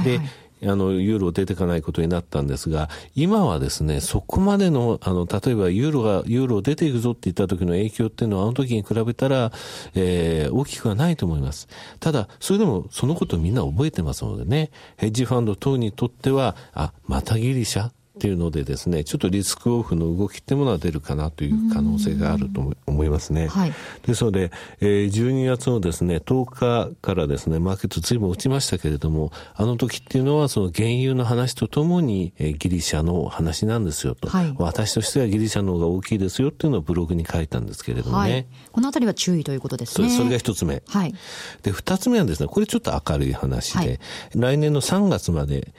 で、はいあの、ユーロ出てかないことになったんですが、今はですね、そこまでの、あの、例えばユーロが、ユーロ出ていくぞって言った時の影響っていうのは、あの時に比べたら、えー、大きくはないと思います。ただ、それでも、そのことみんな覚えてますのでね、ヘッジファンド等にとっては、あ、またギリシャっていうのでですね、ちょっとリスクオフの動きっていうものは出るかなという可能性があると思いますね。はい、ですので、えー、12月のですね、10日からですね、マーケット随分落ちましたけれども、あの時っていうのはその原油の話とともに、えー、ギリシャの話なんですよと、はい、私としてはギリシャの方が大きいですよっていうのをブログに書いたんですけれどもね。はい、このあたりは注意ということですね。それが一つ目。はい。で、二つ目はですね、これちょっと明るい話で、来年の3月まで、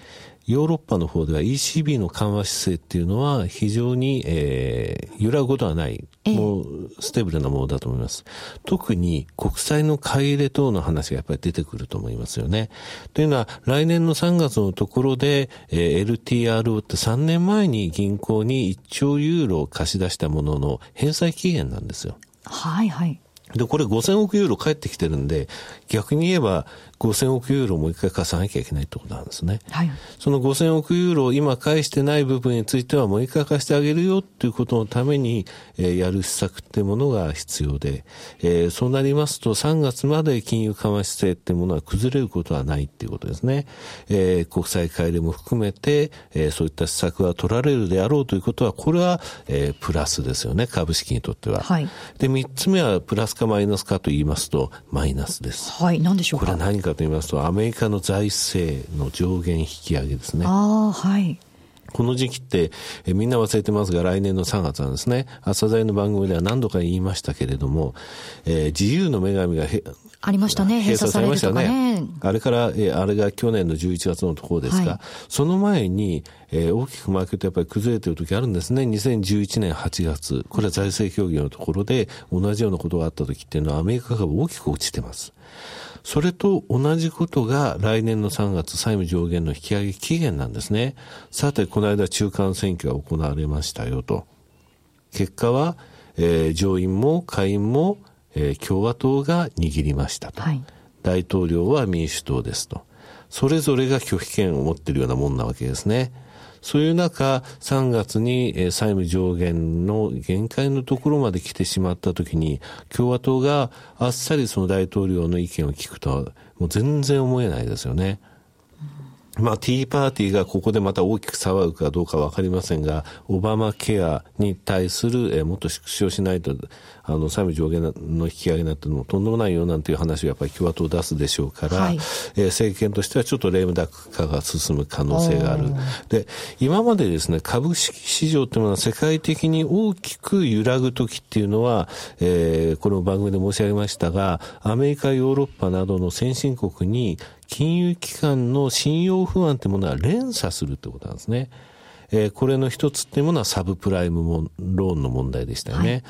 ヨーロッパの方では ECB の緩和姿勢っていうのは非常に、えー、揺らぐことはない、もう stable なものだと思います。特に国債の買い入れ等の話がやっぱり出てくると思いますよね。というのは来年の3月のところで、えー、LTRO って3年前に銀行に1兆ユーロを貸し出したものの返済期限なんですよ。はいはい。で、これ5000億ユーロ返ってきてるんで、逆に言えば5000億ユーロをもう一回貸さなきゃいけないってことなんですね。はい。その5000億ユーロを今返してない部分についてはもう一回貸してあげるよっていうことのために、えー、やる施策っていうものが必要で、えー、そうなりますと3月まで金融緩和姿勢っていうものは崩れることはないっていうことですね。えー、国際買い入れも含めて、えー、そういった施策は取られるであろうということは、これは、えー、プラスですよね、株式にとっては。はい。で、3つ目はプラスかマイナスかと言いますと、マイナスです。はい、何でしょうか？これは何かと言いますと、アメリカの財政の上限引き上げですね。ああ、はい。この時期って、えみんな忘れてますが、来年の3月なんですね。朝鮮の番組では何度か言いましたけれども、えー、自由の女神がありましたね。閉鎖されましたね。あれから、えー、あれが去年の11月のところですが、はい、その前に、えー、大きくマーケットやっぱり崩れてる時あるんですね。2011年8月。これは財政協議のところで同じようなことがあった時っていうのはアメリカが大きく落ちてます。それと同じことが来年の3月債務上限の引き上げ期限なんですね。さて、この間中間選挙が行われましたよと。結果は、えー、上院も下院も、えー、共和党が握りましたと、はい。大統領は民主党ですと。それぞれが拒否権を持っているようなもんなわけですね。そういう中、3月に債務上限の限界のところまで来てしまったときに、共和党があっさりその大統領の意見を聞くとは、もう全然思えないですよね。まあ、ティーパーティーがここでまた大きく騒ぐかどうかわかりませんが、オバマケアに対する、えー、もっと縮小しないと、あの、債務上限の引き上げなんてのもとんでもないよなんていう話をやっぱり共和党出すでしょうから、はい、えー、政権としてはちょっとレームダック化が進む可能性がある。で、今までですね、株式市場っていうのは世界的に大きく揺らぐ時っていうのは、えー、この番組で申し上げましたが、アメリカ、ヨーロッパなどの先進国に金融機関の信用不安というものは連鎖するということなんですね。えー、これの一つっていうものはサブプライムローンの問題でしたよね。はい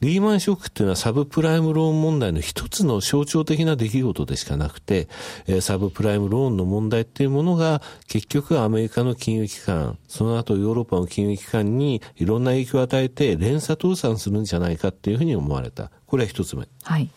リーマンショックっていうのはサブプライムローン問題の一つの象徴的な出来事でしかなくて、えー、サブプライムローンの問題っていうものが結局アメリカの金融機関、その後ヨーロッパの金融機関にいろんな影響を与えて連鎖倒産するんじゃないかっていうふうに思われた。これは一つ目。はい。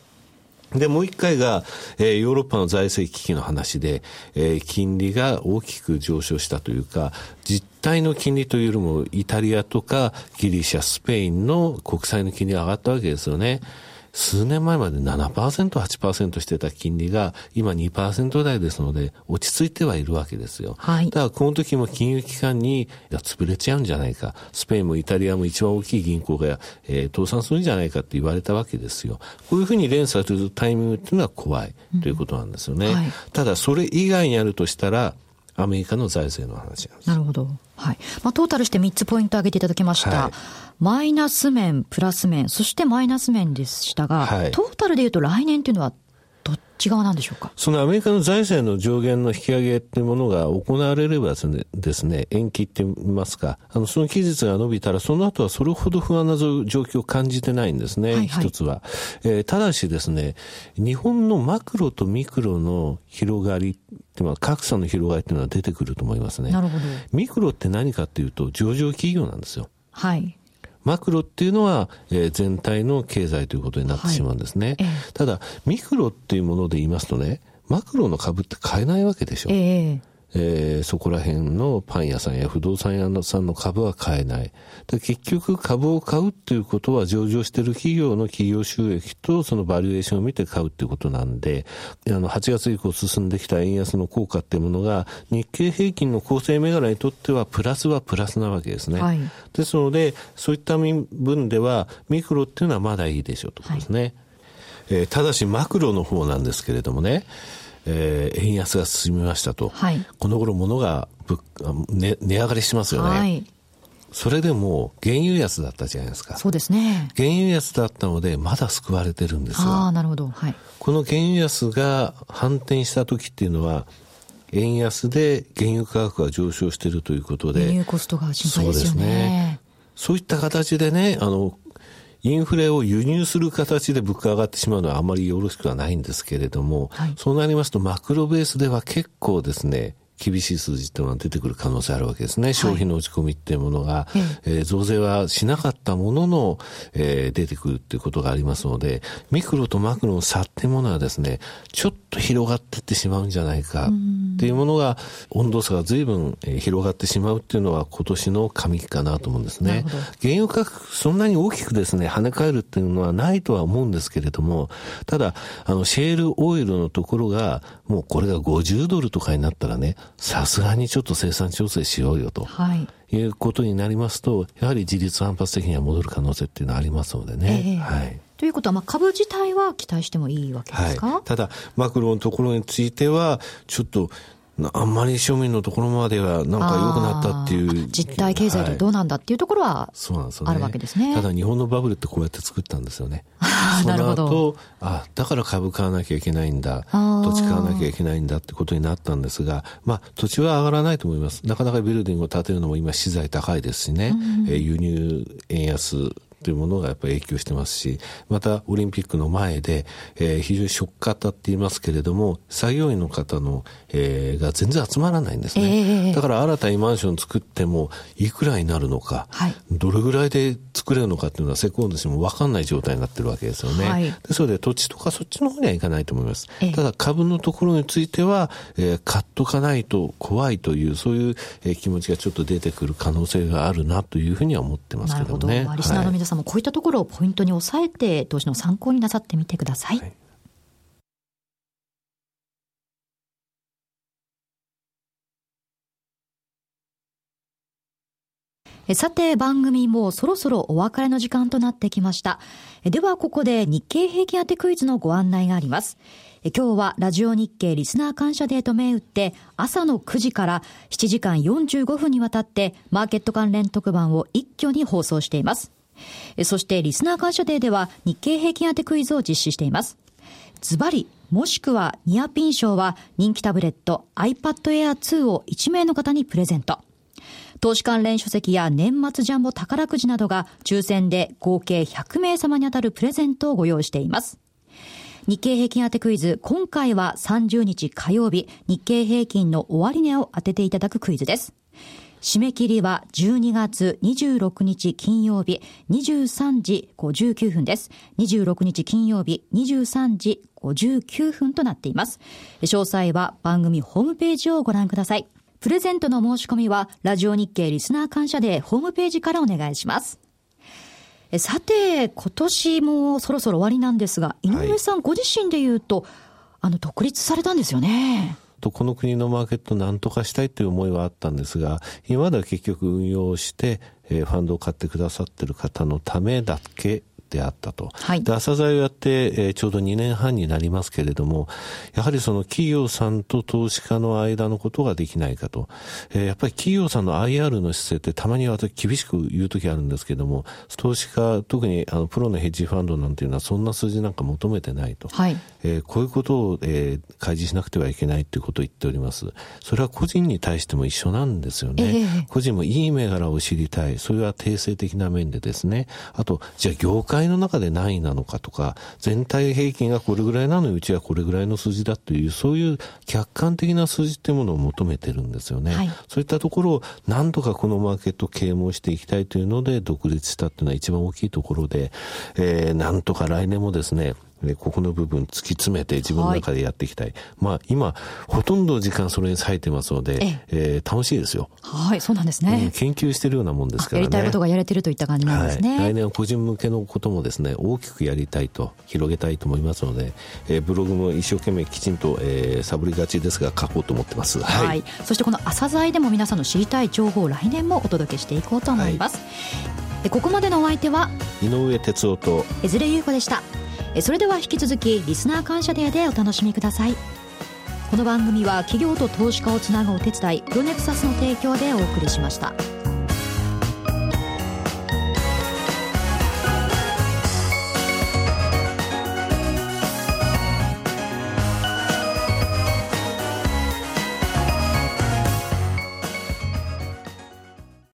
で、もう一回が、えー、ヨーロッパの財政危機の話で、えー、金利が大きく上昇したというか、実体の金利というよりも、イタリアとかギリシャ、スペインの国債の金利が上がったわけですよね。数年前まで7%、8%してた金利が今2%台ですので落ち着いてはいるわけですよ。はい。だからこの時も金融機関に、いや、潰れちゃうんじゃないか。スペインもイタリアも一番大きい銀行が、えー、倒産するんじゃないかって言われたわけですよ。こういうふうに連鎖するタイミングっていうのは怖いということなんですよね。うんはい、ただそれ以外にあるとしたら、アメリカの財政の話なんです。なるほど。はい。まあ、トータルして3つポイント挙げていただきました。はい、マイナス面、プラス面、そしてマイナス面でしたが、はい、トータルで言うと来年というのはどっち側なんでしょうか？そのアメリカの財政の上限の引き上げっていうものが行われればですね、延期って言いますか、あの、その期日が伸びたら、その後はそれほど不安な状況を感じてないんですね、はいはい、一つは。えー、ただしですね、日本のマクロとミクロの広がりっていう格差の広がりっていうのは出てくると思いますね。なるほど。ミクロって何かっていうと、上場企業なんですよ。はい。マクロっていうのは、えー、全体の経済ということになってしまうんですね。はい、ただ、ミクロっていうもので言いますとね、マクロの株って買えないわけでしょ。えーえー、そこら辺のパン屋さんや不動産屋さんの株は買えない。で結局株を買うっていうことは上場している企業の企業収益とそのバリエーションを見て買うっていうことなんで、あの、8月以降進んできた円安の効果っていうものが日経平均の構成銘柄にとってはプラスはプラスなわけですね。はい、ですので、そういった分ではミクロっていうのはまだいいでしょうとですね。はい、えー、ただしマクロの方なんですけれどもね、えー、円安が進みましたと、はい、この頃物がぶね、値上がりしますよね。はいそれでも原油安だったじゃないですか。そうですね。原油安だったので、まだ救われてるんですが。ああ、なるほど。はい。この原油安が反転した時っていうのは、円安で原油価格が上昇しているということで。原油コストが心配ですよね。そうですね。そういった形でね、あの、インフレを輸入する形で物価上がってしまうのはあまりよろしくはないんですけれども、はい、そうなりますとマクロベースでは結構ですね、厳しい数字っていうのが出てくる可能性あるわけですね。消費の落ち込みっていうものが、はい、えー、増税はしなかったものの、えー、出てくるっていうことがありますので、ミクロとマクロの差っていうものはですね、ちょっと広がっていってしまうんじゃないかっていうものが、温度差が随分、えー、広がってしまうっていうのは今年の上期かなと思うんですね。原油価格そんなに大きくですね、跳ね返るっていうのはないとは思うんですけれども、ただ、あの、シェールオイルのところが、もうこれが50ドルとかになったらね、さすがにちょっと生産調整しようよと。はい。いうことになりますと、やはり自立反発的には戻る可能性っていうのはありますのでね。えー、はい。ということは、まあ、株自体は期待してもいいわけですか、はい、ただ、マクロのところについては、ちょっと、あんまり庶民のところまではなんか良くなったっていう。実体経済でどうなんだっていうところは、そうなんですよね。あるわけですね。ただ日本のバブルってこうやって作ったんですよね。なるほど。あ、だから株買わなきゃいけないんだ。土地買わなきゃいけないんだってことになったんですが、まあ土地は上がらないと思います。なかなかビルディングを建てるのも今資材高いですしね。うん、え輸入円安というものがやっぱり影響してますし、またオリンピックの前で、えー、非常にショック型って言いますけれども、作業員の方の、えー、が全然集まらないんですね。えー、だから新たにマンション作っても、いくらになるのか、はい、どれぐらいで作れるのかっていうのは、施工主も分かんない状態になってるわけですよね。はい、ですので、土地とかそっちの方にはいかないと思います。えー、ただ、株のところについては、えー、買っとかないと怖いという、そういう、えー、気持ちがちょっと出てくる可能性があるなというふうには思ってますけどね。なるほど。リスナーの皆さんもこういったところをポイントに押さえて投資の参考になさってみてください。はいさて番組もそろそろお別れの時間となってきました。ではここで日経平均当てクイズのご案内があります。今日はラジオ日経リスナー感謝デーと銘打って朝の9時から7時間45分にわたってマーケット関連特番を一挙に放送しています。そしてリスナー感謝デーでは日経平均当てクイズを実施しています。ズバリ、もしくはニアピン賞は人気タブレット iPad Air 2を1名の方にプレゼント。投資関連書籍や年末ジャンボ宝くじなどが抽選で合計100名様に当たるプレゼントをご用意しています。日経平均当てクイズ、今回は30日火曜日、日経平均の終値を当てていただくクイズです。締め切りは12月26日金曜日23時59分です。26日金曜日23時59分となっています。詳細は番組ホームページをご覧ください。プレゼントの申し込みは、ラジオ日経リスナー感謝でホームページからお願いします。さて、今年もそろそろ終わりなんですが、井上さんご自身で言うと、あの、独立されたんですよね。とこの国のマーケットを何とかしたいという思いはあったんですが、今までは結局運用して、えー、ファンドを買ってくださってる方のためだけであったと。はい、で、朝鮮をやって、えー、ちょうど2年半になりますけれども、やはりその企業さんと投資家の間のことができないかと。えー、やっぱり企業さんの IR の姿勢ってたまに私厳しく言うときあるんですけども、投資家、特にあのプロのヘッジファンドなんていうのはそんな数字なんか求めてないと。はい、えー、こういうことを、えー、開示しなくてはいけないということを言っております。それは個人に対しても一緒なんですよね。えー、個人もいい銘柄を知りたい。それは定性的な面でですね。あと、じゃあ業界の中で何位なのかとか、全体平均がこれぐらいなのにうちはこれぐらいの数字だという、そういう客観的な数字っていうものを求めてるんですよね。はい、そういったところを何とかこのマーケット啓蒙していきたいというので独立したっていうのは一番大きいところで、えー、なんとか来年もですね、ここの部分突き詰めて自分の中でやっていきたい。はい、まあ今、ほとんど時間それに割いてますので、ええー、楽しいですよ。はい、そうなんですね、うん、研究してるようなもんですからね。やりたいことがやれてるといった感じなんですね。はい、来年は個人向けのこともですね、大きくやりたいと、広げたいと思いますので、えー、ブログも一生懸命きちんと、えー、サブりがちですが書こうと思ってます。はい。はい、そしてこの朝鮮でも皆さんの知りたい情報を来年もお届けしていこうと思います。はい、ここまでのお相手は井上哲夫と江連優子でした。それでは引き続きリスナー感謝デーでお楽しみくださいこの番組は企業と投資家をつなぐお手伝いプロネクサスの提供でお送りしました。